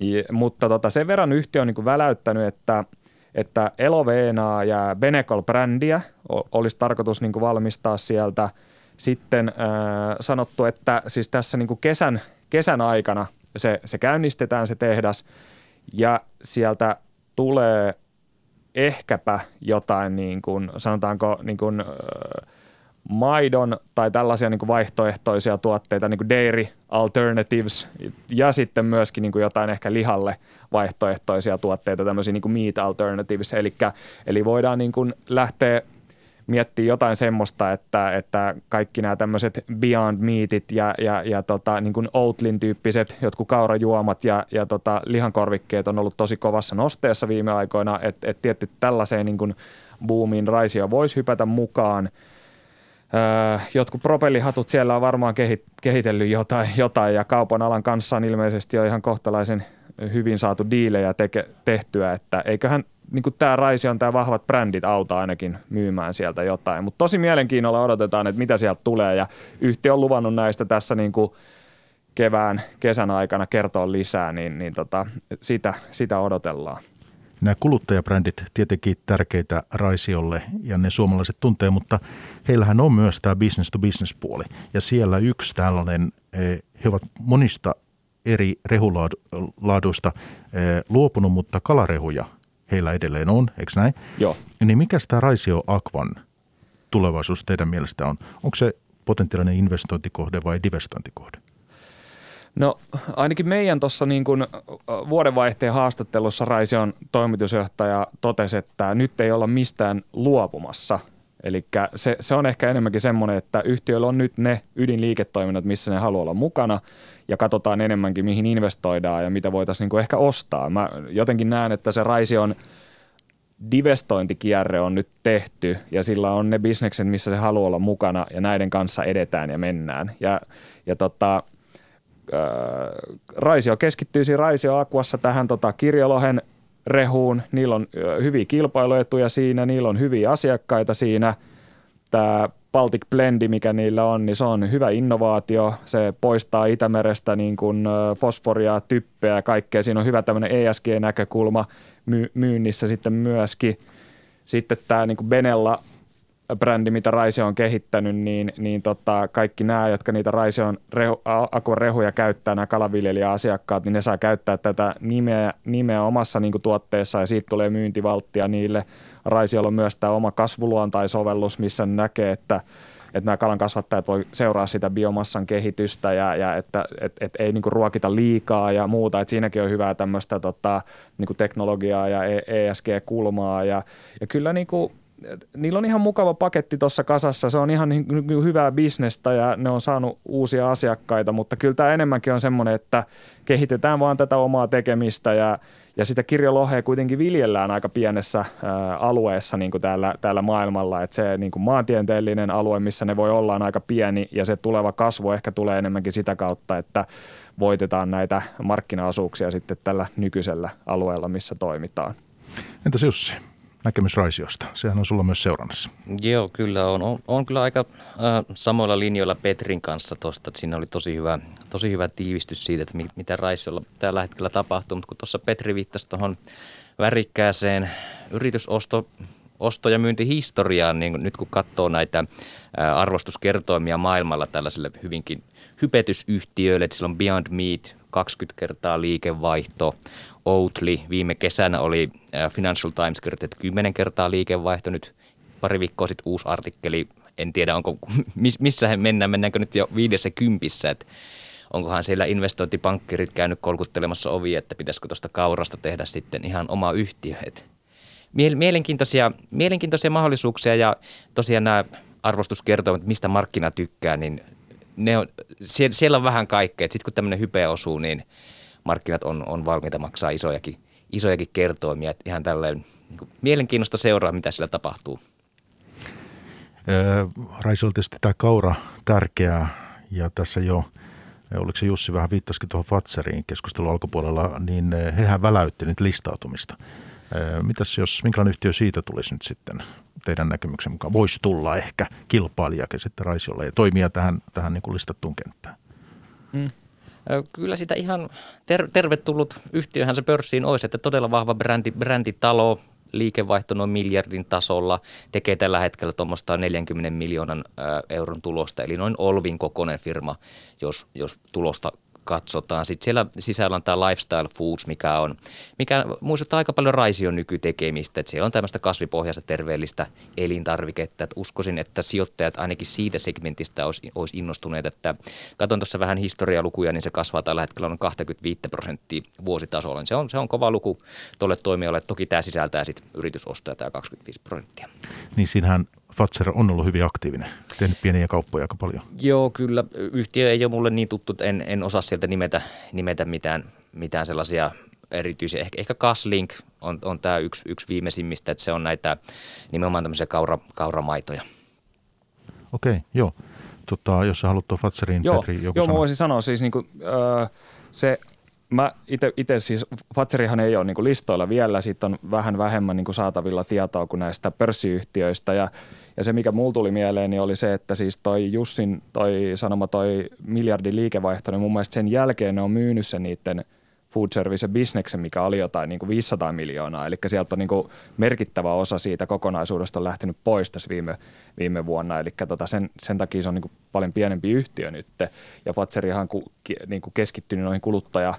Ja, mutta tota, sen verran yhtiö on niin kuin väläyttänyt, että, että Eloveenaa ja Benecol-brändiä olisi tarkoitus niin kuin valmistaa sieltä. Sitten äh, sanottu, että siis tässä niin kuin kesän, kesän aikana se, se käynnistetään se tehdas ja sieltä tulee ehkäpä jotain niin kuin, sanotaanko niin kuin, maidon tai tällaisia niin kuin vaihtoehtoisia tuotteita, niin kuin dairy alternatives ja sitten myöskin niin kuin jotain ehkä lihalle vaihtoehtoisia tuotteita, tämmöisiä niin kuin meat alternatives, eli, eli voidaan niin kuin lähteä miettiä jotain semmoista, että, että kaikki nämä tämmöiset Beyond Meatit ja, ja, ja tota, niin kuin Outlin tyyppiset jotkut kaurajuomat ja, ja tota, lihankorvikkeet on ollut tosi kovassa nosteessa viime aikoina, että et tietty tällaiseen niin kuin boomiin raisio voisi hypätä mukaan. Öö, jotkut propellihatut siellä on varmaan kehitellyt jotain, jotain ja kaupan alan kanssa on ilmeisesti jo ihan kohtalaisen hyvin saatu diilejä teke, tehtyä, että eiköhän niin kuin tämä Raisi on tämä vahvat brändit auta ainakin myymään sieltä jotain. Mutta tosi mielenkiinnolla odotetaan, että mitä sieltä tulee ja yhtiö on luvannut näistä tässä niin kuin kevään, kesän aikana kertoa lisää, niin, niin tota, sitä, sitä odotellaan. Nämä kuluttajabrändit tietenkin tärkeitä Raisiolle ja ne suomalaiset tuntee, mutta heillähän on myös tämä business to business puoli. Ja siellä yksi tällainen, eh, he ovat monista eri rehulaaduista eh, luopunut, mutta kalarehuja heillä edelleen on, eikö näin? Joo. Niin mikä tämä Raisio Aquan tulevaisuus teidän mielestä on? Onko se potentiaalinen investointikohde vai divestointikohde? No ainakin meidän tuossa niin kuin vuodenvaihteen haastattelussa Raision toimitusjohtaja totesi, että nyt ei olla mistään luopumassa – Eli se, se on ehkä enemmänkin semmoinen, että yhtiöillä on nyt ne ydinliiketoiminnot, missä ne haluaa olla mukana ja katsotaan enemmänkin, mihin investoidaan ja mitä voitaisiin niin ehkä ostaa. Mä jotenkin näen, että se Raisi on divestointikierre on nyt tehty ja sillä on ne bisnekset, missä se haluaa olla mukana ja näiden kanssa edetään ja mennään. Ja, ja tota, äh, Raisio keskittyy siinä Raisio Aquassa tähän tota, kirjolohen rehuun, niillä on hyviä kilpailuetuja siinä, niillä on hyviä asiakkaita siinä. Tämä Baltic Blendi, mikä niillä on, niin se on hyvä innovaatio. Se poistaa Itämerestä niin kuin fosforia, typpeä ja kaikkea. Siinä on hyvä tämmöinen ESG-näkökulma myynnissä sitten myöskin. Sitten tämä niin kuin Benella brändi, mitä Raise on kehittänyt, niin, niin tota, kaikki nämä, jotka niitä Raise on rehu, Aquan rehuja käyttää, nämä kalaviljelijäasiakkaat, niin ne saa käyttää tätä nimeä, nimeä omassa niin tuotteessa ja siitä tulee myyntivalttia niille. Raisiolla on myös tämä oma kasvuluontaisovellus, missä näkee, että että nämä kalan kasvattajat voi seuraa sitä biomassan kehitystä ja, ja että et, et ei niinku ruokita liikaa ja muuta. Et siinäkin on hyvää tämmöistä tota, niinku teknologiaa ja ESG-kulmaa ja, ja kyllä niinku, niillä on ihan mukava paketti tuossa kasassa. Se on ihan niin, niin hyvää bisnestä ja ne on saanut uusia asiakkaita, mutta kyllä tämä enemmänkin on semmoinen, että kehitetään vaan tätä omaa tekemistä ja, ja sitä kirjolohea kuitenkin viljellään aika pienessä alueessa niin kuin täällä, täällä maailmalla. Että se niin kuin maantieteellinen alue, missä ne voi olla, on aika pieni ja se tuleva kasvu ehkä tulee enemmänkin sitä kautta, että voitetaan näitä markkinaosuuksia sitten tällä nykyisellä alueella, missä toimitaan. Entäs Jussi? Näkemys Raisiosta? Sehän on sulla myös seurannassa. Joo, kyllä on. On, on kyllä aika äh, samoilla linjoilla Petrin kanssa tuosta, siinä oli tosi hyvä, tosi hyvä tiivistys siitä, että mitä Raisiolla tällä hetkellä tapahtuu. Mutta kun tuossa Petri viittasi tuohon värikkääseen yritysosto osto- ja myyntihistoriaan, niin nyt kun katsoo näitä arvostuskertoimia maailmalla tällaisille hyvinkin hypetysyhtiöille, että sillä on Beyond Meat 20 kertaa liikevaihto, Oatly viime kesänä oli Financial Times kirjoitettu 10 kertaa liikevaihto, nyt pari viikkoa sitten uusi artikkeli, en tiedä onko, missä he mennään, mennäänkö nyt jo viidessä kympissä, että onkohan siellä investointipankkirit käynyt kolkuttelemassa ovi, että pitäisikö tuosta kaurasta tehdä sitten ihan oma yhtiö. Et mielenkiintoisia, mielenkiintoisia mahdollisuuksia ja tosiaan nämä arvostuskertomat, mistä markkina tykkää, niin ne on, siellä on vähän kaikkea. Sitten kun tämmöinen hype osuu, niin markkinat on, on valmiita maksaa isojakin, isojakin kertoimia. Et ihan tälleen niin mielenkiinnosta seuraa, mitä siellä tapahtuu. Raisi tietysti tämä kaura tärkeää ja tässä jo, oliko se Jussi vähän viittasikin tuohon Fatseriin keskustelun alkupuolella, niin hehän väläytti nyt listautumista. Mitäs jos, minkälainen yhtiö siitä tulisi nyt sitten teidän näkemyksen mukaan? Voisi tulla ehkä kilpailijakin sitten Raisiolle ja toimia tähän, tähän niin kuin listattuun kenttään. Mm. Kyllä sitä ihan ter- tervetullut yhtiöhän se pörssiin olisi, että todella vahva brändi, bränditalo, liikevaihto noin miljardin tasolla, tekee tällä hetkellä tuommoista 40 miljoonan euron tulosta, eli noin Olvin kokoinen firma, jos, jos tulosta katsotaan. Sitten siellä sisällä on tämä Lifestyle Foods, mikä, on, mikä muistuttaa aika paljon Raision nykytekemistä. Että siellä on tämmöistä kasvipohjaista terveellistä elintarviketta. Että uskoisin, että sijoittajat ainakin siitä segmentistä olisi, olisi innostuneet. Että katson tuossa vähän historialukuja, niin se kasvaa tällä hetkellä on 25 prosenttia vuositasolla. Niin se on, se on kova luku tuolle toimijalle. Toki tämä sisältää sitten yritysostoja tämä 25 prosenttia. Niin siinähän Fatser on ollut hyvin aktiivinen, tehnyt pieniä kauppoja aika paljon. Joo, kyllä. Yhtiö ei ole mulle niin tuttu, että en, en osaa sieltä nimetä, nimetä mitään, mitään sellaisia erityisiä. Ehkä, ehkä Kaslink on, on tämä yksi, yksi viimeisimmistä, että se on näitä nimenomaan tämmöisiä kaura, kauramaitoja. Okei, okay, joo. Tota, jos sä haluat tuon Fatseriin, joo, Petri, joku Joo, sana. mä voisin sanoa siis niin kuin, äh, se Mä itse siis, Fatserihan ei ole niin listoilla vielä, siitä on vähän vähemmän niin saatavilla tietoa kuin näistä pörssiyhtiöistä ja ja se, mikä mulla tuli mieleen, niin oli se, että siis toi Jussin toi sanoma toi miljardin liikevaihto, niin mun mielestä sen jälkeen ne on myynyt sen niiden food service bisneksen, mikä oli jotain niin kuin 500 miljoonaa. Eli sieltä on niin kuin merkittävä osa siitä kokonaisuudesta on lähtenyt pois tässä viime, viime vuonna. Eli tota sen, sen takia se on niin kuin paljon pienempi yhtiö nyt. Ja Fatserihan ku, niin keskittynyt noihin kuluttaja-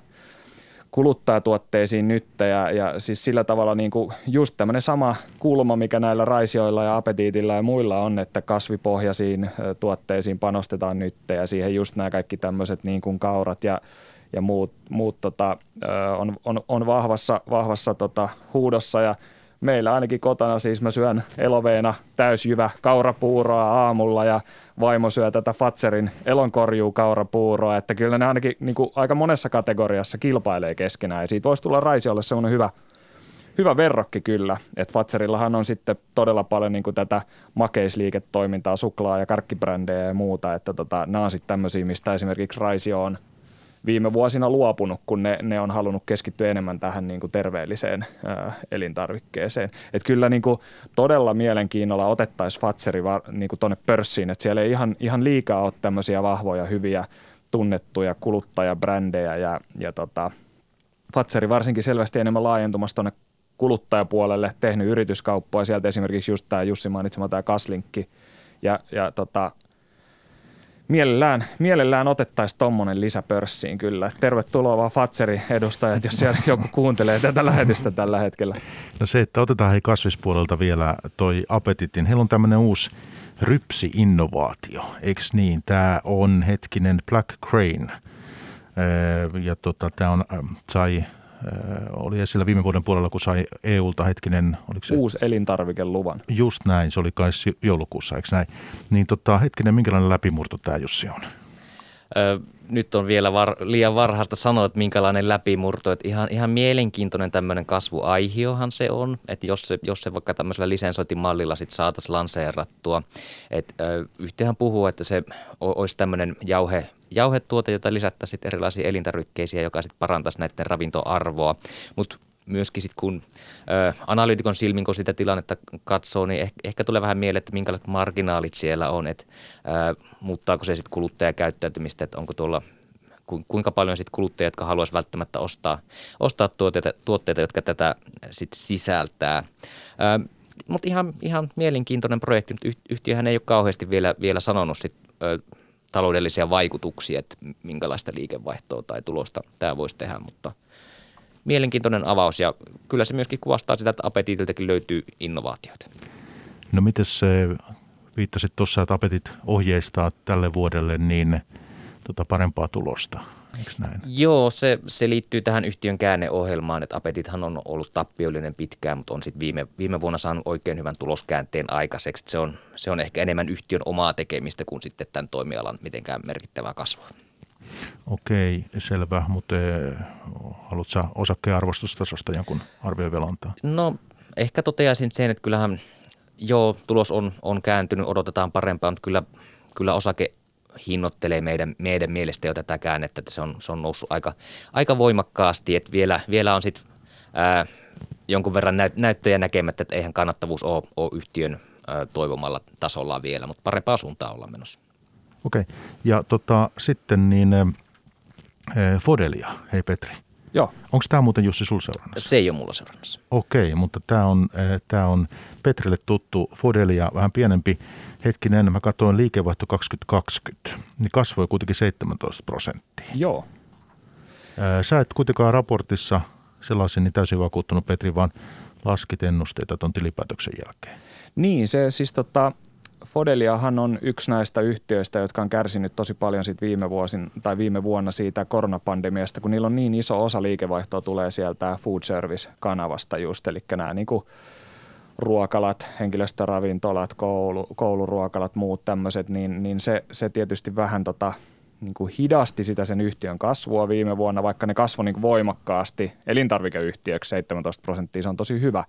kuluttajatuotteisiin nyt ja, ja siis sillä tavalla niin kuin just tämmöinen sama kulma, mikä näillä raisioilla ja apetiitilla ja muilla on, että kasvipohjaisiin tuotteisiin panostetaan nyt ja siihen just nämä kaikki tämmöiset niin kuin kaurat ja, ja muut, muut tota, on, on, on, vahvassa, vahvassa tota, huudossa ja meillä ainakin kotona siis mä syön eloveena täysjyvä kaurapuuroa aamulla ja vaimo syö tätä Fatserin elonkorjuu kaurapuuroa, että kyllä ne ainakin niin kuin aika monessa kategoriassa kilpailee keskenään. Ja siitä voisi tulla Raisiolle semmoinen hyvä, hyvä verrokki kyllä, että Fatserillahan on sitten todella paljon niin kuin tätä makeisliiketoimintaa, suklaa- ja karkkibrändejä ja muuta, että tota, nämä on sitten tämmöisiä, mistä esimerkiksi Raisio on – viime vuosina luopunut, kun ne, ne on halunnut keskittyä enemmän tähän niin kuin terveelliseen ää, elintarvikkeeseen. Et kyllä niin kuin todella mielenkiinnolla otettaisiin Fatseri niin tuonne pörssiin, että siellä ei ihan, ihan liikaa ole tämmöisiä vahvoja, hyviä, tunnettuja kuluttajabrändejä ja, ja tota, Fatseri varsinkin selvästi enemmän laajentumassa tuonne kuluttajapuolelle, tehnyt yrityskauppoja, sieltä esimerkiksi just tämä Jussi mainitsema tämä Kaslinkki ja, ja tota, Mielellään, mielellään otettaisiin tuommoinen lisäpörssiin kyllä. Tervetuloa vaan Fatserin edustajat, jos siellä joku kuuntelee tätä lähetystä tällä hetkellä. No se, että otetaan hei kasvispuolelta vielä toi apetitin. Heillä on tämmöinen uusi rypsi-innovaatio, eikö niin? Tämä on hetkinen Black Crane. Ja tota, tämä on, sai oli esillä viime vuoden puolella, kun sai EUlta hetkinen... Oliko se? Uusi elintarvikeluvan. Just näin, se oli kai joulukuussa, eikö näin? Niin tota, hetkinen, minkälainen läpimurto tämä Jussi on? Ö, nyt on vielä var, liian varhaista sanoa, että minkälainen läpimurto. Että ihan, ihan mielenkiintoinen tämmöinen kasvuaihiohan se on, että jos se, jos se vaikka tämmöisellä lisensointimallilla sitten saataisiin lanseerattua. Että yhtiöhän puhuu, että se olisi tämmöinen jauhe jauhetuote, jota lisättäisiin erilaisiin elintarvikkeisiin, joka sitten parantaisi näiden ravintoarvoa. Mutta myöskin sitten kun ö, analyytikon silmin, kun sitä tilannetta katsoo, niin ehkä, ehkä tulee vähän mieleen, että minkälaiset marginaalit siellä on, että ö, muuttaako se sitten kuluttajakäyttäytymistä, että onko tuolla kuinka paljon sitten kuluttajat, jotka haluaisi välttämättä ostaa, ostaa tuotteita, tuotteita, jotka tätä sitten sisältää. Mutta ihan, ihan mielenkiintoinen projekti, mutta yhtiöhän ei ole kauheasti vielä, vielä sanonut sit, ö, taloudellisia vaikutuksia, että minkälaista liikevaihtoa tai tulosta tämä voisi tehdä, mutta mielenkiintoinen avaus ja kyllä se myöskin kuvastaa sitä, että Apetitiltäkin löytyy innovaatioita. No miten se viittasit tuossa, että Apetit ohjeistaa tälle vuodelle niin tota parempaa tulosta. Eikö näin? Joo, se, se liittyy tähän yhtiön käänneohjelmaan, että Apetithan on ollut tappiollinen pitkään, mutta on sitten viime, viime vuonna saanut oikein hyvän tuloskäänteen aikaiseksi. Se on, se on ehkä enemmän yhtiön omaa tekemistä kuin sitten tämän toimialan mitenkään merkittävää kasvua. Okei, selvä, mutta eh, haluatko osakkeen arvostustasosta jonkun arvioi vielä antaa? No ehkä toteaisin sen, että kyllähän joo, tulos on, on kääntynyt, odotetaan parempaa, mutta kyllä, kyllä osake hinnoittelee meidän, meidän mielestä jo tätä että se on, se on noussut aika, aika voimakkaasti, että vielä, vielä on sitten jonkun verran näyt, näyttöjä näkemättä, että eihän kannattavuus ole, ole yhtiön ää, toivomalla tasolla vielä, mutta parempaa suuntaa ollaan menossa. Okei, ja tota, sitten niin äh, Fodelia, hei Petri. Joo. Onko tämä muuten Jussi sul seurannassa? Se ei ole mulla seurannassa. Okei, okay, mutta tämä on, äh, tää on Petrille tuttu Fodelia, vähän pienempi. Hetkinen, mä katsoin liikevaihto 2020, niin kasvoi kuitenkin 17 prosenttia. Joo. Sä et kuitenkaan raportissa sellaisen niin täysin vakuuttunut Petri, vaan laskit ennusteita tuon tilipäätöksen jälkeen. Niin, se siis tota, Fodeliahan on yksi näistä yhtiöistä, jotka on kärsinyt tosi paljon sit viime, vuosin, tai viime vuonna siitä koronapandemiasta, kun niillä on niin iso osa liikevaihtoa tulee sieltä food service-kanavasta just, eli nämä niin kuin ruokalat, henkilöstöravintolat, koulu, kouluruokalat, muut tämmöiset, niin, niin se, se tietysti vähän tota, niin kuin hidasti sitä sen yhtiön kasvua viime vuonna, vaikka ne kasvoi niin voimakkaasti elintarvikeyhtiöksi 17 prosenttia, se on tosi hyvä,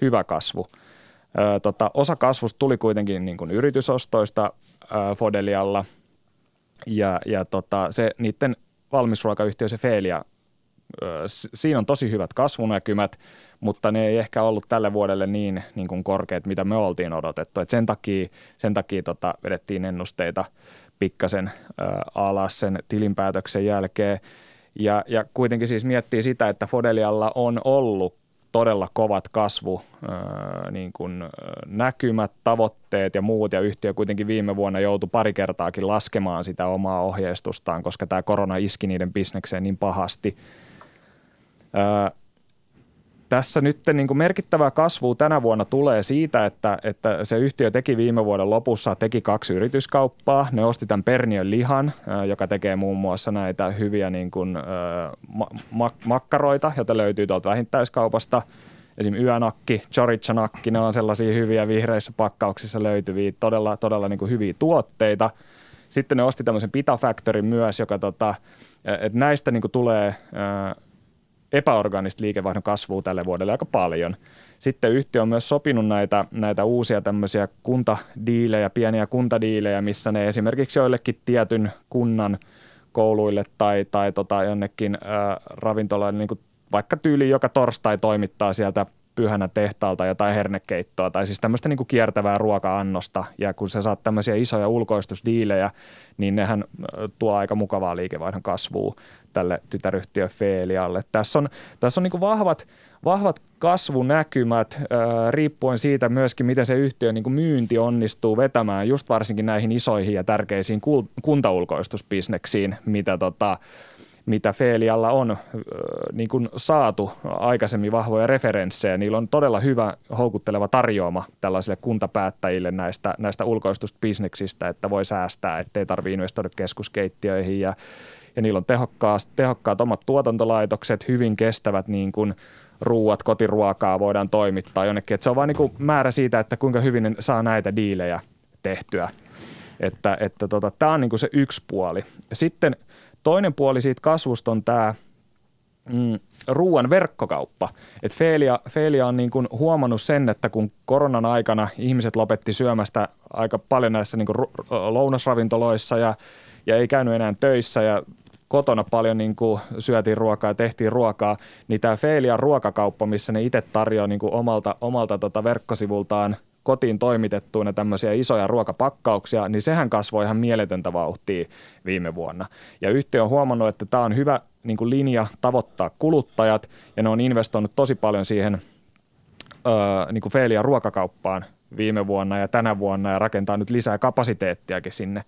hyvä kasvu. Tota, osa kasvusta tuli kuitenkin niin kuin yritysostoista ö, Fodelialla ja, ja tota, se niiden valmisruokayhtiö, se Feelia, ö, siinä on tosi hyvät kasvunäkymät, mutta ne ei ehkä ollut tälle vuodelle niin, niin kuin korkeat, mitä me oltiin odotettu. Et sen takia, sen takia tota, vedettiin ennusteita pikkasen ö, alas sen tilinpäätöksen jälkeen. Ja, ja kuitenkin siis miettii sitä, että Fodelialla on ollut todella kovat kasvu niin kuin, näkymät, tavoitteet ja muut, ja yhtiö kuitenkin viime vuonna joutui pari kertaakin laskemaan sitä omaa ohjeistustaan, koska tämä korona iski niiden bisnekseen niin pahasti. Tässä nyt niin kuin merkittävää kasvua tänä vuonna tulee siitä, että, että se yhtiö teki viime vuoden lopussa teki kaksi yrityskauppaa. Ne osti tämän Perniön lihan, joka tekee muun muassa näitä hyviä niin kuin, ma- makkaroita, joita löytyy tuolta vähintäiskaupasta. Esim. yönakki, chorichanakki, ne on sellaisia hyviä vihreissä pakkauksissa löytyviä, todella, todella niin kuin hyviä tuotteita. Sitten ne osti tämmöisen Pita Factory myös, joka tota, että näistä niin kuin tulee epäorganista liikevaihdon kasvua tälle vuodelle aika paljon. Sitten yhtiö on myös sopinut näitä, näitä uusia tämmöisiä kuntadiilejä, pieniä kuntadiilejä, missä ne esimerkiksi joillekin tietyn kunnan kouluille tai, tai tota jonnekin ää, ravintolaille niin vaikka tyyli joka torstai toimittaa sieltä pyhänä tehtaalta jotain hernekeittoa tai siis tämmöistä niin kuin kiertävää ruoka-annosta. Ja kun sä saat tämmöisiä isoja ulkoistusdiilejä, niin nehän tuo aika mukavaa liikevaihdon kasvua tälle tytäryhtiö Feelialle. Tässä on, tässä on niin vahvat, vahvat kasvunäkymät äh, riippuen siitä myöskin, miten se yhtiön niin myynti onnistuu vetämään just varsinkin näihin isoihin ja tärkeisiin kuntaulkoistusbisneksiin, mitä tota, mitä Feelialla on niin kuin saatu aikaisemmin vahvoja referenssejä. Niillä on todella hyvä houkutteleva tarjoama tällaisille kuntapäättäjille näistä, näistä ulkoistusbisneksistä, että voi säästää, ettei tarvitse investoida keskuskeittiöihin ja, ja niillä on tehokkaat, tehokkaat omat tuotantolaitokset, hyvin kestävät niin kuin ruuat, kotiruokaa voidaan toimittaa jonnekin. Että se on vain niin määrä siitä, että kuinka hyvin ne saa näitä diilejä tehtyä. Että, että tota, tämä on niin kuin se yksi puoli. Sitten – Toinen puoli siitä kasvusta on tämä mm, ruoan verkkokauppa. Et Feelia, Feelia on niin kuin huomannut sen, että kun koronan aikana ihmiset lopetti syömästä aika paljon näissä niin kuin lounasravintoloissa ja, ja ei käynyt enää töissä ja kotona paljon niin kuin syötiin ruokaa ja tehtiin ruokaa, niin tämä Feelian ruokakauppa, missä ne itse tarjoaa niin kuin omalta, omalta tota verkkosivultaan – kotiin toimitettuina tämmöisiä isoja ruokapakkauksia, niin sehän kasvoi ihan mieletöntä vauhtia viime vuonna. Ja yhtiö on huomannut, että tämä on hyvä niin kuin linja tavoittaa kuluttajat ja ne on investoinut tosi paljon siihen öö, niin kuin Feelia ruokakauppaan viime vuonna ja tänä vuonna ja rakentaa nyt lisää kapasiteettiakin sinne.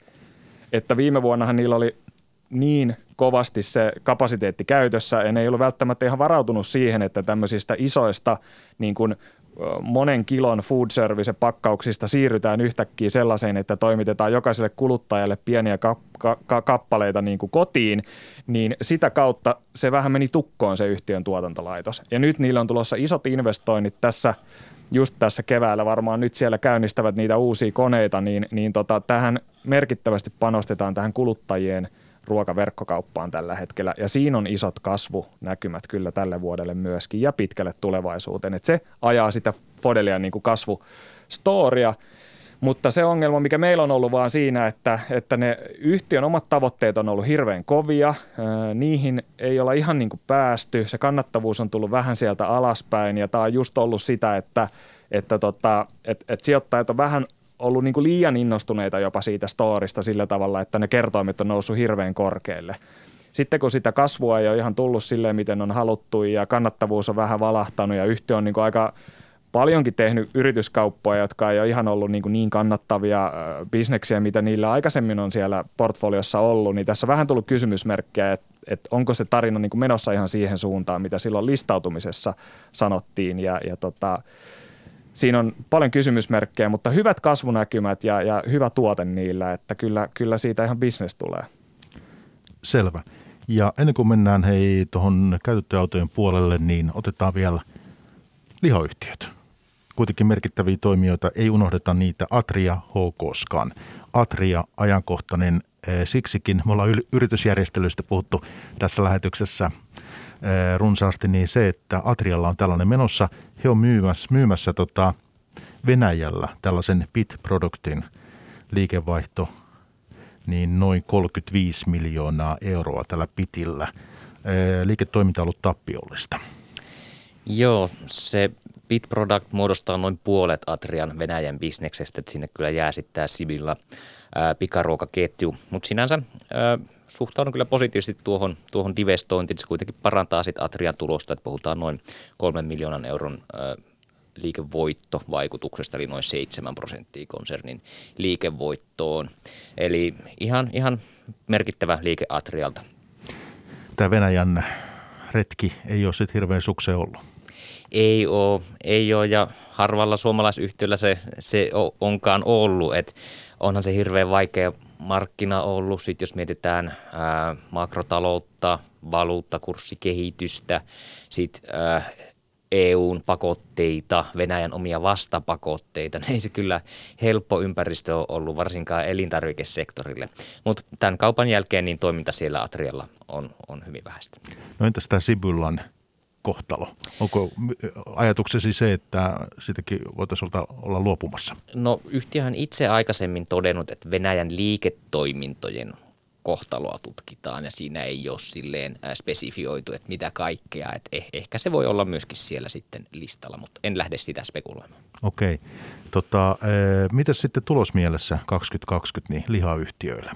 Että viime vuonnahan niillä oli niin kovasti se kapasiteetti käytössä ja ne ei ollut välttämättä ihan varautunut siihen, että tämmöisistä isoista niin kuin monen kilon food service pakkauksista siirrytään yhtäkkiä sellaiseen, että toimitetaan jokaiselle kuluttajalle pieniä ka- ka- kappaleita niin kuin kotiin, niin sitä kautta se vähän meni tukkoon se yhtiön tuotantolaitos. Ja nyt niillä on tulossa isot investoinnit tässä just tässä keväällä varmaan nyt siellä käynnistävät niitä uusia koneita, niin, niin tota, tähän merkittävästi panostetaan tähän kuluttajien – ruokaverkkokauppaan tällä hetkellä. Ja siinä on isot kasvunäkymät kyllä tälle vuodelle myöskin ja pitkälle tulevaisuuteen. Että se ajaa sitä Fodelia niin kasvustoria. Mutta se ongelma, mikä meillä on ollut vaan siinä, että, että ne yhtiön omat tavoitteet on ollut hirveän kovia. Niihin ei olla ihan niin kuin päästy. Se kannattavuus on tullut vähän sieltä alaspäin ja tämä on just ollut sitä, että, että, tota, että, että sijoittajat on vähän ollut niin kuin liian innostuneita jopa siitä storista sillä tavalla, että ne kertoimet on noussut hirveän korkealle. Sitten kun sitä kasvua ei ole ihan tullut silleen, miten on haluttu ja kannattavuus on vähän valahtanut ja yhtiö on niin kuin aika paljonkin tehnyt yrityskauppoja, jotka ei ole ihan ollut niin, kuin niin kannattavia bisneksiä, mitä niillä aikaisemmin on siellä portfoliossa ollut, niin tässä on vähän tullut kysymysmerkkejä, että, että onko se tarina niin kuin menossa ihan siihen suuntaan, mitä silloin listautumisessa sanottiin ja, ja tota, siinä on paljon kysymysmerkkejä, mutta hyvät kasvunäkymät ja, ja hyvä tuote niillä, että kyllä, kyllä siitä ihan bisnes tulee. Selvä. Ja ennen kuin mennään hei tuohon käytettyautojen puolelle, niin otetaan vielä lihoyhtiöt. Kuitenkin merkittäviä toimijoita, ei unohdeta niitä Atria, HKskaan. Atria ajankohtainen eh, siksikin, me ollaan yritysjärjestelyistä puhuttu tässä lähetyksessä runsaasti, niin se, että Atrialla on tällainen menossa, he on myymässä, myymässä tota Venäjällä tällaisen PIT-produktin liikevaihto niin noin 35 miljoonaa euroa tällä pitillä. Eh, liiketoiminta on ollut tappiollista. Joo, se Bit Product muodostaa noin puolet Atrian Venäjän bisneksestä, että sinne kyllä jää sitten tämä Sibilla pikaruokaketju. Mutta sinänsä ää, suhtaudun kyllä positiivisesti tuohon, tuohon divestointiin. Se kuitenkin parantaa sitten Atrian tulosta, että puhutaan noin kolmen miljoonan euron ää, liikevoittovaikutuksesta, eli noin 7 prosenttia konsernin liikevoittoon. Eli ihan, ihan merkittävä liike Atrialta. Tämä Venäjän retki ei ole sitten hirveän sukseen ollut. Ei ole, ei ole ja harvalla suomalaisyhtiöllä se, se onkaan ollut. Et onhan se hirveän vaikea markkina ollut, sit jos mietitään ää, makrotaloutta, valuuttakurssikehitystä, sitten EUn pakotteita, Venäjän omia vastapakotteita, niin ei se kyllä helppo ympäristö ole ollut varsinkaan elintarvikesektorille. Mutta tämän kaupan jälkeen niin toiminta siellä Atrialla on, on hyvin vähäistä. No entäs tämä Sibyllan kohtalo? Onko ajatuksesi se, että sitäkin voitaisiin olla luopumassa? No yhtiöhän itse aikaisemmin todennut, että Venäjän liiketoimintojen kohtaloa tutkitaan ja siinä ei ole silleen spesifioitu, että mitä kaikkea. Että eh, ehkä se voi olla myöskin siellä sitten listalla, mutta en lähde sitä spekuloimaan. Okei. Tota, mitä sitten tulosmielessä 2020 niin lihayhtiöille?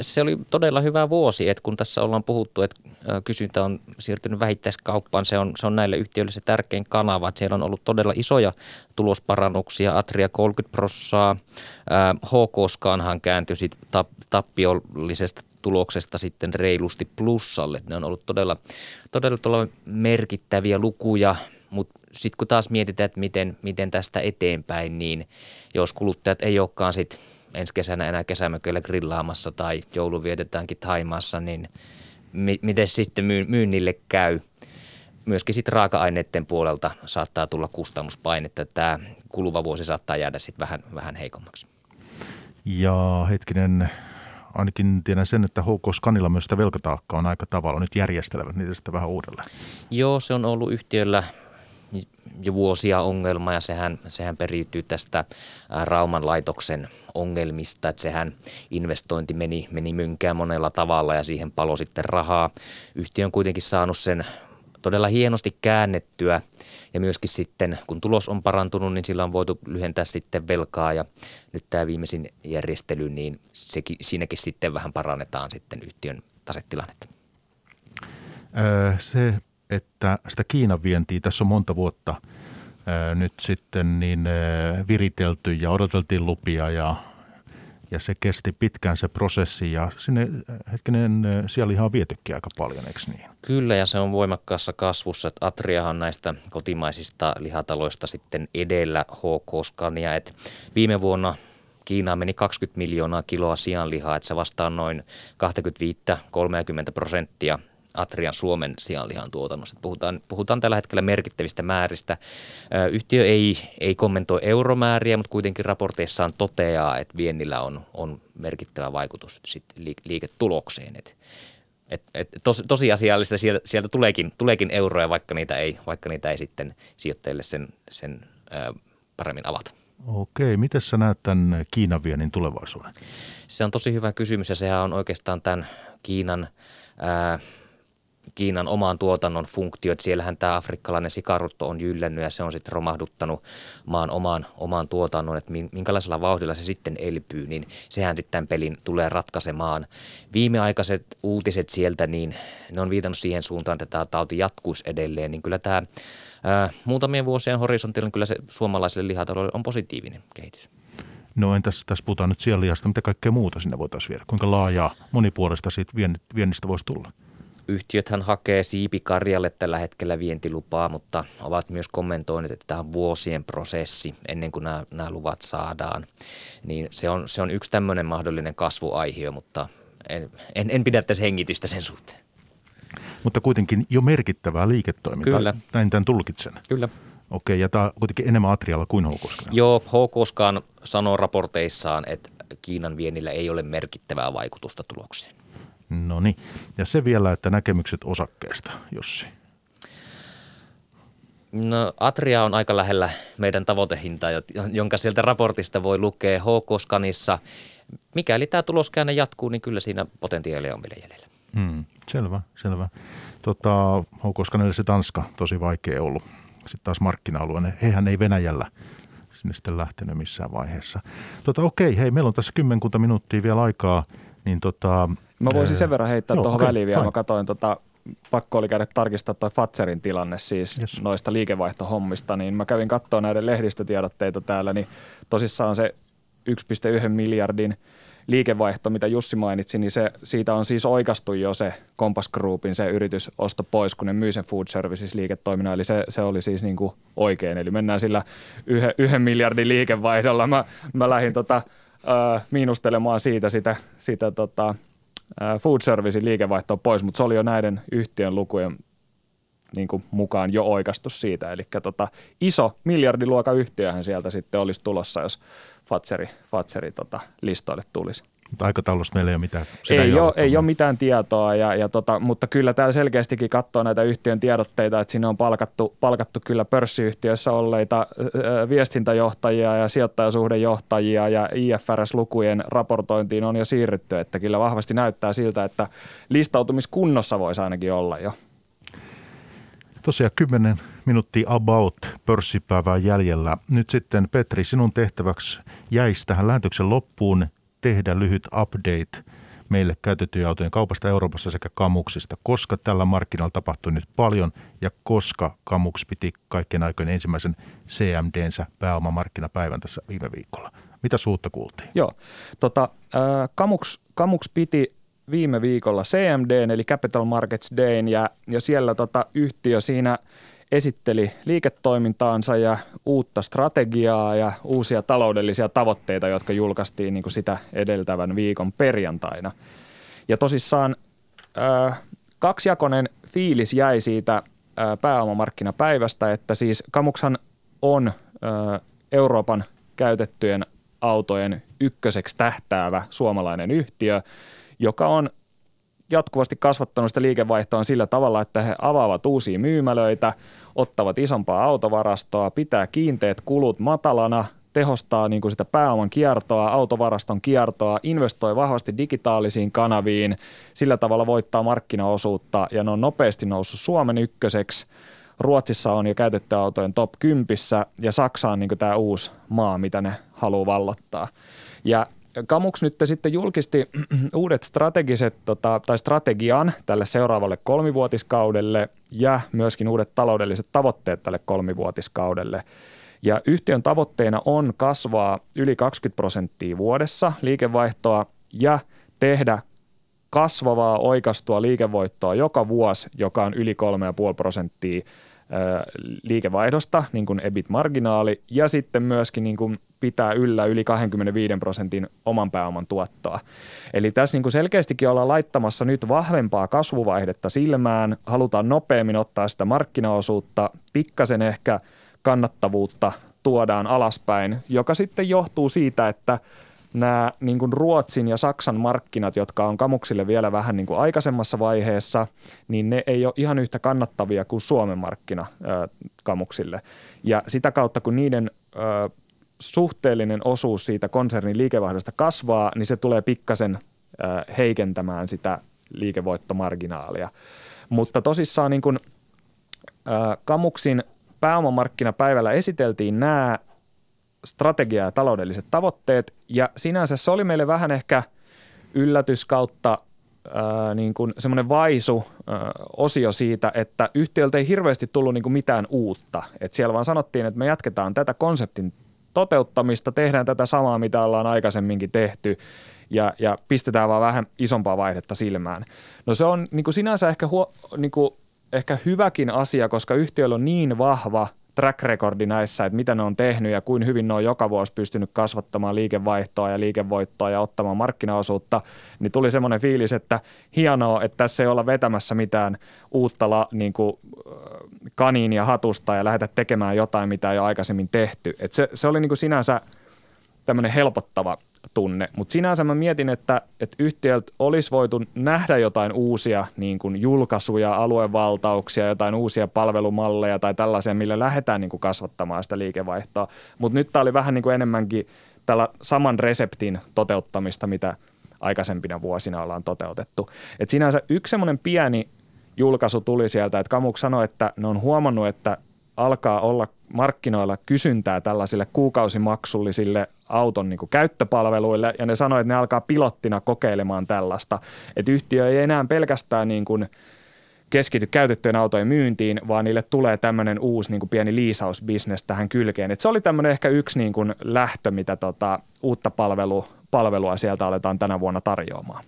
Se oli todella hyvä vuosi, että kun tässä ollaan puhuttu, että kysyntä on siirtynyt vähittäiskauppaan, se on, se on näille yhtiöille se tärkein kanava. Että siellä on ollut todella isoja tulosparannuksia, Atria 30 prossaa, HK kääntyi tappiollisesta tuloksesta sitten reilusti plussalle. Ne on ollut todella, todella, todella merkittäviä lukuja, mutta sitten kun taas mietitään, että miten, miten tästä eteenpäin, niin jos kuluttajat ei olekaan sitten ensi kesänä enää kesämököillä grillaamassa tai joulu vietetäänkin Taimaassa, niin mi- miten sitten myy- myynnille käy? Myöskin sitten raaka-aineiden puolelta saattaa tulla kustannuspainetta. Tämä kuluva vuosi saattaa jäädä sitten vähän, vähän heikommaksi. Ja hetkinen, ainakin tiedän sen, että HK Scanilla myös sitä velkataakkaa on aika tavalla. Nyt järjestelevät niitä sitten vähän uudelleen. Joo, se on ollut yhtiöllä jo vuosia ongelma ja sehän, sehän periytyy tästä Rauman laitoksen ongelmista, että sehän investointi meni, meni mynkään monella tavalla ja siihen palo sitten rahaa. Yhtiö on kuitenkin saanut sen todella hienosti käännettyä ja myöskin sitten kun tulos on parantunut, niin sillä on voitu lyhentää sitten velkaa ja nyt tämä viimeisin järjestely, niin sekin, siinäkin sitten vähän parannetaan sitten yhtiön tasetilannetta. Se että sitä Kiinan vientiä tässä on monta vuotta nyt sitten niin viritelty ja odoteltiin lupia ja, ja se kesti pitkään se prosessi ja sinne hetkinen siellä ihan vietykin aika paljon, eikö niin? Kyllä ja se on voimakkaassa kasvussa, että Atriahan näistä kotimaisista lihataloista sitten edellä HK-skania, että viime vuonna Kiinaan meni 20 miljoonaa kiloa sianlihaa, että se vastaa noin 25-30 prosenttia Atrian Suomen sianlihan tuotannosta. Puhutaan, puhutaan tällä hetkellä merkittävistä määristä. Yhtiö ei, ei kommentoi euromääriä, mutta kuitenkin raporteissaan toteaa, että viennillä on, on merkittävä vaikutus sit liiketulokseen. Et, et, et tos, tosiasiallista sieltä, sieltä tuleekin, tuleekin euroja, vaikka niitä ei, vaikka niitä ei sitten sijoittajille sen, sen ää, paremmin avata. Okei, miten sä näet tämän Kiinan viennin tulevaisuuden? Se on tosi hyvä kysymys ja sehän on oikeastaan tämän Kiinan ää, Kiinan omaan tuotannon funktio, että siellähän tämä afrikkalainen sikarutto on jyllännyt ja se on sitten romahduttanut maan omaan, omaan tuotannon, että minkälaisella vauhdilla se sitten elpyy, niin sehän sitten tämän pelin tulee ratkaisemaan. Viimeaikaiset uutiset sieltä, niin ne on viitannut siihen suuntaan, että tämä tauti jatkuisi edelleen, niin kyllä tämä ää, muutamien vuosien horisontilla kyllä se suomalaiselle lihataloudelle on positiivinen kehitys. No entäs tässä puhutaan nyt sianlihasta, mitä kaikkea muuta sinne voitaisiin viedä? Kuinka laajaa monipuolista siitä viennistä voisi tulla? Yhtiöthän hakee siipikarjalle tällä hetkellä vientilupaa, mutta ovat myös kommentoineet, että tämä on vuosien prosessi ennen kuin nämä, nämä luvat saadaan. Niin se on, se on yksi tämmöinen mahdollinen kasvuaihio, mutta en, en, en pidä tässä hengitystä sen suhteen. Mutta kuitenkin jo merkittävää liiketoimintaa. Kyllä. Näin tämän tulkitsen. Kyllä. Okei, ja tämä on kuitenkin enemmän Atrialla kuin Hokoskan. Joo, Hokoskan sanoo raporteissaan, että Kiinan vienillä ei ole merkittävää vaikutusta tuloksiin. No niin, ja se vielä, että näkemykset osakkeesta, Jussi. No Atria on aika lähellä meidän tavoitehintaa, jonka sieltä raportista voi lukea HK-skanissa. Mikäli tämä tuloskäänne jatkuu, niin kyllä siinä potentiaalia on vielä jäljellä. Hmm, selvä, selvä. Tota, HK se Tanska tosi vaikea ollut. Sitten taas markkina-alue, hehän ei Venäjällä sinne sitten lähtenyt missään vaiheessa. Tota, okei, hei, meillä on tässä kymmenkunta minuuttia vielä aikaa, niin tota, Mä voisin sen verran heittää tuohon okay, väliin vielä. Fine. Mä katsoin tota, pakko oli käydä tarkistaa toi Fatserin tilanne siis yes. noista liikevaihtohommista, niin mä kävin katsoa näiden lehdistötiedotteita täällä, niin tosissaan se 1,1 miljardin liikevaihto, mitä Jussi mainitsi, niin se, siitä on siis oikastu jo se Compass Groupin se yritysosto pois, kun ne myy sen food services liiketoiminnan, eli se, se oli siis niin kuin oikein. Eli mennään sillä yhden, yhden miljardin liikevaihdolla. Mä, mä lähdin tota, äh, miinustelemaan siitä sitä, sitä tota, food servicein liikevaihtoa pois, mutta se oli jo näiden yhtiön lukujen niin kuin mukaan jo oikastu siitä. Eli tota, iso miljardiluokan yhtiöhän sieltä sitten olisi tulossa, jos Fatseri, Fatseri tota, listoille tulisi. Mutta aikataulusta meillä ei ole mitään. Sitä ei, ei, ole, ei ole mitään tietoa, ja, ja tota, mutta kyllä täällä selkeästikin katsoo näitä yhtiön tiedotteita, että sinne on palkattu, palkattu kyllä pörssiyhtiöissä olleita viestintäjohtajia ja sijoittajasuhdejohtajia ja IFRS-lukujen raportointiin on jo siirrytty, että kyllä vahvasti näyttää siltä, että listautumiskunnossa voisi ainakin olla jo. Tosiaan 10 minuuttia about pörssipäivää jäljellä. Nyt sitten Petri, sinun tehtäväksi jäisi tähän lähetyksen loppuun tehdä lyhyt update meille käytettyjen autojen kaupasta Euroopassa sekä Kamuksista, koska tällä markkinalla tapahtui nyt paljon ja koska Kamuks piti kaikkien aikojen ensimmäisen CMDnsä pääomamarkkinapäivän tässä viime viikolla. Mitä suutta kuultiin? Joo, tota, äh, Kamuks, Kamuks piti viime viikolla CMD eli Capital Markets Day ja, ja siellä tota, yhtiö siinä – esitteli liiketoimintaansa ja uutta strategiaa ja uusia taloudellisia tavoitteita, jotka julkaistiin niin kuin sitä edeltävän viikon perjantaina. Ja tosissaan äh, kaksijakoinen fiilis jäi siitä äh, pääomamarkkinapäivästä, että siis Kamukshan on äh, Euroopan käytettyjen autojen ykköseksi tähtäävä suomalainen yhtiö, joka on jatkuvasti kasvattanut sitä liikevaihtoa sillä tavalla, että he avaavat uusia myymälöitä, ottavat isompaa autovarastoa, pitää kiinteät kulut matalana, tehostaa niin kuin sitä pääoman kiertoa, autovaraston kiertoa, investoi vahvasti digitaalisiin kanaviin, sillä tavalla voittaa markkinaosuutta ja ne on nopeasti noussut Suomen ykköseksi. Ruotsissa on jo käytetty autojen top 10 ja Saksa on niin tämä uusi maa, mitä ne haluaa vallottaa. Ja Kamuks nyt sitten julkisti uudet strategiset tota, tai strategian tälle seuraavalle kolmivuotiskaudelle ja myöskin uudet taloudelliset tavoitteet tälle kolmivuotiskaudelle. Ja yhtiön tavoitteena on kasvaa yli 20 prosenttia vuodessa liikevaihtoa ja tehdä kasvavaa oikastua liikevoittoa joka vuosi, joka on yli 3,5 prosenttia liikevaihdosta, niin kuin EBIT-marginaali, ja sitten myöskin niin kuin pitää yllä yli 25 prosentin oman pääoman tuottoa. Eli tässä niin kuin selkeästikin ollaan laittamassa nyt vahvempaa kasvuvaihdetta silmään, halutaan nopeammin ottaa sitä markkinaosuutta, pikkasen ehkä kannattavuutta tuodaan alaspäin, joka sitten johtuu siitä, että nämä niin kuin Ruotsin ja Saksan markkinat, jotka on kamuksille vielä vähän niin kuin aikaisemmassa vaiheessa, niin ne ei ole ihan yhtä kannattavia kuin Suomen markkina ää, kamuksille. Ja sitä kautta, kun niiden ää, suhteellinen osuus siitä konsernin liikevaihdosta kasvaa, niin se tulee pikkasen ää, heikentämään sitä liikevoittomarginaalia. Mutta tosissaan niin kuin, ää, kamuksin pääomamarkkinapäivällä esiteltiin nämä strategia- ja taloudelliset tavoitteet. Ja sinänsä se oli meille vähän ehkä yllätys kautta niin semmoinen vaisu ää, osio siitä, että yhtiöltä ei hirveästi tullut niin kuin mitään uutta. Et siellä vaan sanottiin, että me jatketaan tätä konseptin toteuttamista, tehdään tätä samaa, mitä ollaan aikaisemminkin tehty ja, ja pistetään vaan vähän isompaa vaihdetta silmään. No se on niin kuin sinänsä ehkä, huo, niin kuin, ehkä hyväkin asia, koska yhtiöllä on niin vahva – track recordi näissä, että mitä ne on tehnyt ja kuin hyvin ne on joka vuosi pystynyt kasvattamaan liikevaihtoa ja liikevoittoa ja ottamaan markkinaosuutta, niin tuli semmoinen fiilis, että hienoa, että tässä ei olla vetämässä mitään uutta la, niin kuin, kaniinia hatusta ja lähdetä tekemään jotain, mitä ei ole aikaisemmin tehty. Et se, se oli niin kuin sinänsä tämmöinen helpottava tunne. Mutta sinänsä mä mietin, että, että yhtiöltä olisi voitu nähdä jotain uusia niin kuin julkaisuja, aluevaltauksia, jotain uusia palvelumalleja tai tällaisia, millä lähdetään niin kuin kasvattamaan sitä liikevaihtoa. Mutta nyt tämä oli vähän niin kuin enemmänkin tällä saman reseptin toteuttamista, mitä aikaisempina vuosina ollaan toteutettu. Et sinänsä yksi semmoinen pieni julkaisu tuli sieltä, että Kamuk sanoi, että ne on huomannut, että alkaa olla markkinoilla kysyntää tällaisille kuukausimaksullisille auton niin käyttöpalveluille ja ne sanoivat, että ne alkaa pilottina kokeilemaan tällaista. Että yhtiö ei enää pelkästään niin kuin keskity käytettyjen autojen myyntiin, vaan niille tulee tämmöinen uusi niin kuin pieni liisausbisnes tähän kylkeen. Et se oli tämmöinen ehkä yksi niin kuin lähtö, mitä tota, uutta palvelu, palvelua sieltä aletaan tänä vuonna tarjoamaan.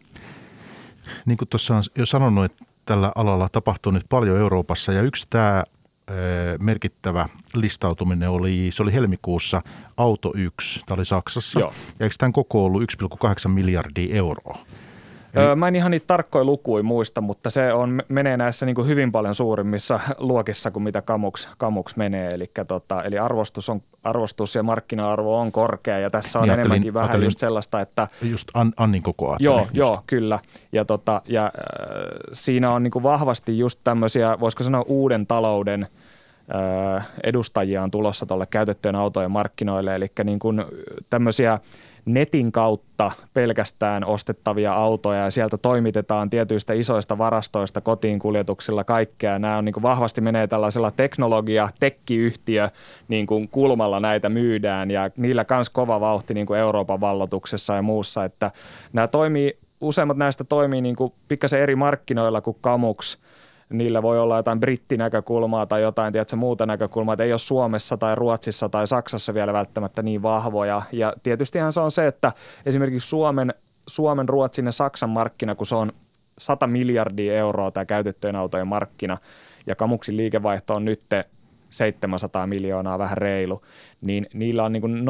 Niin kuin tuossa on jo sanonut, että tällä alalla tapahtuu nyt paljon Euroopassa ja yksi tämä merkittävä listautuminen oli, se oli helmikuussa Auto 1, tämä oli Saksassa. Joo. Ja eikö tämän koko ollut 1,8 miljardia euroa? Eli... Mä en ihan niitä tarkkoja lukuja muista, mutta se on, menee näissä niin kuin hyvin paljon suurimmissa luokissa kuin mitä Kamuks, Kamuks menee. Eli, tota, eli arvostus, on, arvostus ja markkina-arvo on korkea ja tässä on niin, enemmänkin ajattelin, vähän ajattelin just sellaista, että... Just An, Annin koko Joo, just. joo, kyllä. Ja, tota, ja äh, siinä on niin kuin vahvasti just tämmöisiä, voisiko sanoa uuden talouden – edustajia on tulossa tuolle käytettyjen autojen markkinoille, eli niin kuin tämmöisiä netin kautta pelkästään ostettavia autoja ja sieltä toimitetaan tietyistä isoista varastoista kotiin kuljetuksilla kaikkea. Nämä on niin kuin vahvasti menee tällaisella teknologia, tekkiyhtiö niin kuin kulmalla näitä myydään ja niillä kans kova vauhti niin kuin Euroopan vallotuksessa ja muussa, että nämä toimii, useimmat näistä toimii niin kuin pikkasen eri markkinoilla kuin Kamuks – niillä voi olla jotain brittinäkökulmaa tai jotain tiedätkö, muuta näkökulmaa, että ei ole Suomessa tai Ruotsissa tai Saksassa vielä välttämättä niin vahvoja. Ja tietystihan se on se, että esimerkiksi Suomen, Suomen Ruotsin ja Saksan markkina, kun se on 100 miljardia euroa tämä käytettyjen autojen markkina, ja Kamuksin liikevaihto on nyt 700 miljoonaa, vähän reilu, niin niillä on niin kuin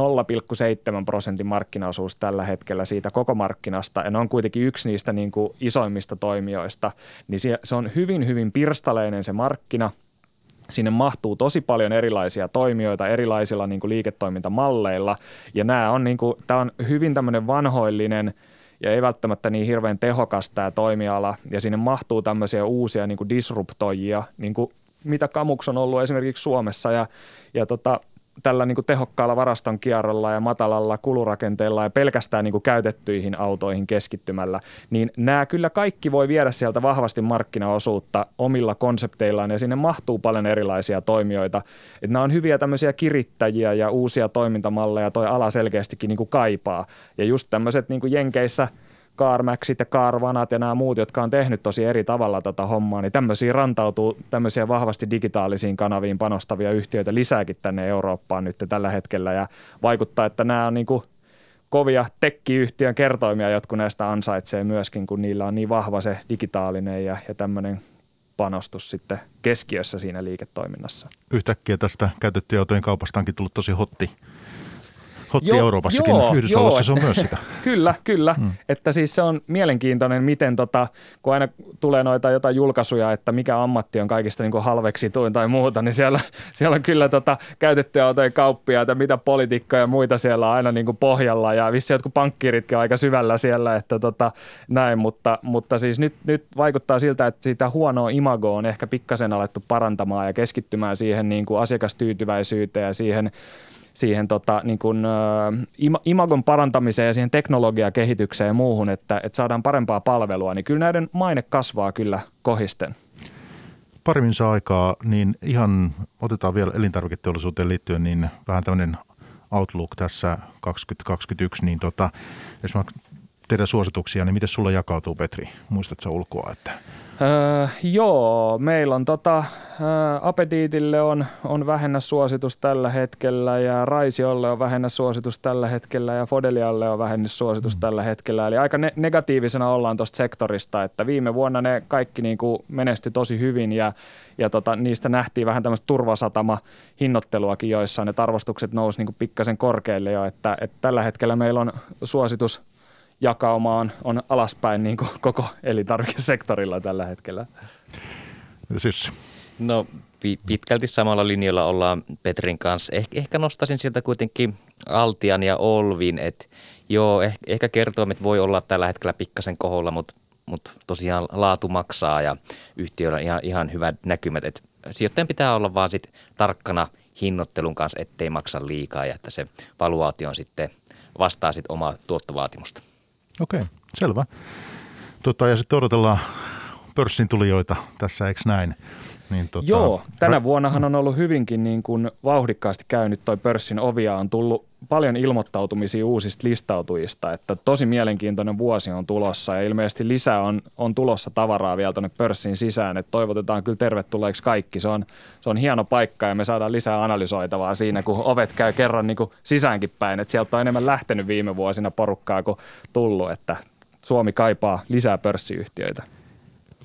0,7 prosentin markkinaosuus tällä hetkellä siitä koko markkinasta, ja ne on kuitenkin yksi niistä niin kuin isoimmista toimijoista, niin se on hyvin, hyvin pirstaleinen se markkina, Sinne mahtuu tosi paljon erilaisia toimijoita erilaisilla niin kuin liiketoimintamalleilla, ja nämä on, niin kuin, tämä on hyvin tämmöinen vanhoillinen – ja ei välttämättä niin hirveän tehokas tämä toimiala, ja sinne mahtuu tämmöisiä uusia niin kuin disruptoijia, niin kuin mitä Kamuks on ollut esimerkiksi Suomessa ja, ja tota, tällä niin kuin tehokkaalla varaston kierrolla ja matalalla kulurakenteella ja pelkästään niin kuin käytettyihin autoihin keskittymällä, niin nämä kyllä kaikki voi viedä sieltä vahvasti markkinaosuutta omilla konsepteillaan ja sinne mahtuu paljon erilaisia toimijoita. Että nämä on hyviä tämmöisiä kirittäjiä ja uusia toimintamalleja toi ala selkeästikin niin kuin kaipaa. Ja just tämmöiset niin kuin Jenkeissä – CarMaxit ja CarVanat ja nämä muut, jotka on tehnyt tosi eri tavalla tätä hommaa, niin tämmöisiä rantautuu tämmöisiä vahvasti digitaalisiin kanaviin panostavia yhtiöitä lisääkin tänne Eurooppaan nyt tällä hetkellä ja vaikuttaa, että nämä on niin kuin kovia tekkiyhtiön kertoimia, jotka näistä ansaitsee myöskin, kun niillä on niin vahva se digitaalinen ja, ja tämmöinen panostus sitten keskiössä siinä liiketoiminnassa. Yhtäkkiä tästä käytettyjen autojen kaupasta onkin tullut tosi hotti hotti joo, Euroopassakin, joo, Yhdysvalloissa joo, se on myös sitä. kyllä, kyllä. Mm. Että siis se on mielenkiintoinen, miten tota, kun aina tulee noita jotain julkaisuja, että mikä ammatti on kaikista niin halveksituin tai muuta, niin siellä, siellä on kyllä tota, käytettyjä autojen kauppia, että mitä politiikkoja ja muita siellä on aina niin kuin pohjalla ja vissi jotkut pankkiritkin on aika syvällä siellä, että tota, näin, mutta, mutta siis nyt, nyt vaikuttaa siltä, että sitä huonoa imagoa on ehkä pikkasen alettu parantamaan ja keskittymään siihen niin kuin asiakastyytyväisyyteen ja siihen siihen tota, niin kuin, äh, imagon parantamiseen ja siihen teknologiakehitykseen ja muuhun, että, että saadaan parempaa palvelua, niin kyllä näiden maine kasvaa kyllä kohisten. Parimmin saa aikaa, niin ihan otetaan vielä elintarviketeollisuuteen liittyen, niin vähän tämmöinen outlook tässä 2021, niin tota, jos mä teidän suosituksia, niin miten sulla jakautuu Petri? Muistatko ulkoa, että Öö, joo, meillä on tota, öö, Apetiitille on, on vähennyssuositus tällä hetkellä ja Raisiolle on vähennyssuositus tällä hetkellä ja Fodelialle on vähennyssuositus mm. tällä hetkellä. Eli aika ne- negatiivisena ollaan tuosta sektorista, että viime vuonna ne kaikki niin kuin menestyi tosi hyvin ja, ja tota, niistä nähtiin vähän tämmöistä turvasatama hinnoitteluakin, joissa ne arvostukset nousi niin kuin pikkasen korkealle jo, että, että tällä hetkellä meillä on suositus – jakauma on, on alaspäin niin kuin koko elintarvikesektorilla tällä hetkellä. Siis. No pitkälti samalla linjalla ollaan Petrin kanssa. Eh, ehkä nostaisin sieltä kuitenkin Altian ja Olvin, että joo, eh, ehkä kertoimet voi olla tällä hetkellä pikkasen koholla, mutta mutta tosiaan laatu maksaa ja yhtiöllä on ihan, ihan hyvät näkymät. Et sijoittajan pitää olla vaan sit tarkkana hinnoittelun kanssa, ettei maksa liikaa ja että se valuaatio sitten vastaa sit omaa tuottovaatimusta. Okei, selvä. Tota, ja sitten odotellaan pörssin tulijoita tässä, eikö näin? Niin, tota, Joo, tänä vuonnahan on ollut hyvinkin niin kuin vauhdikkaasti käynyt toi pörssin ovia. On tullut paljon ilmoittautumisia uusista listautujista, että tosi mielenkiintoinen vuosi on tulossa ja ilmeisesti lisää on, on tulossa tavaraa vielä tuonne pörssin sisään, että toivotetaan kyllä tervetulleeksi kaikki. Se on, se on hieno paikka ja me saadaan lisää analysoitavaa siinä, kun ovet käy kerran niin kuin sisäänkin päin, että sieltä on enemmän lähtenyt viime vuosina porukkaa kuin tullut, että Suomi kaipaa lisää pörssiyhtiöitä.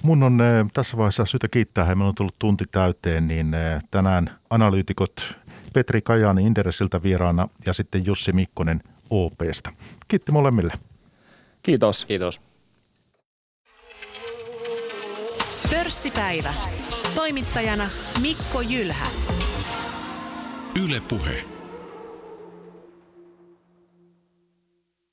Mun on eh, tässä vaiheessa syytä kiittää, meillä on tullut tunti täyteen, niin eh, tänään analyytikot Petri Kajaani Inderesiltä vieraana ja sitten Jussi Mikkonen OPsta. Kiitti molemmille. Kiitos. Kiitos. Pörssipäivä. Toimittajana Mikko Jylhä. Yle Puhe.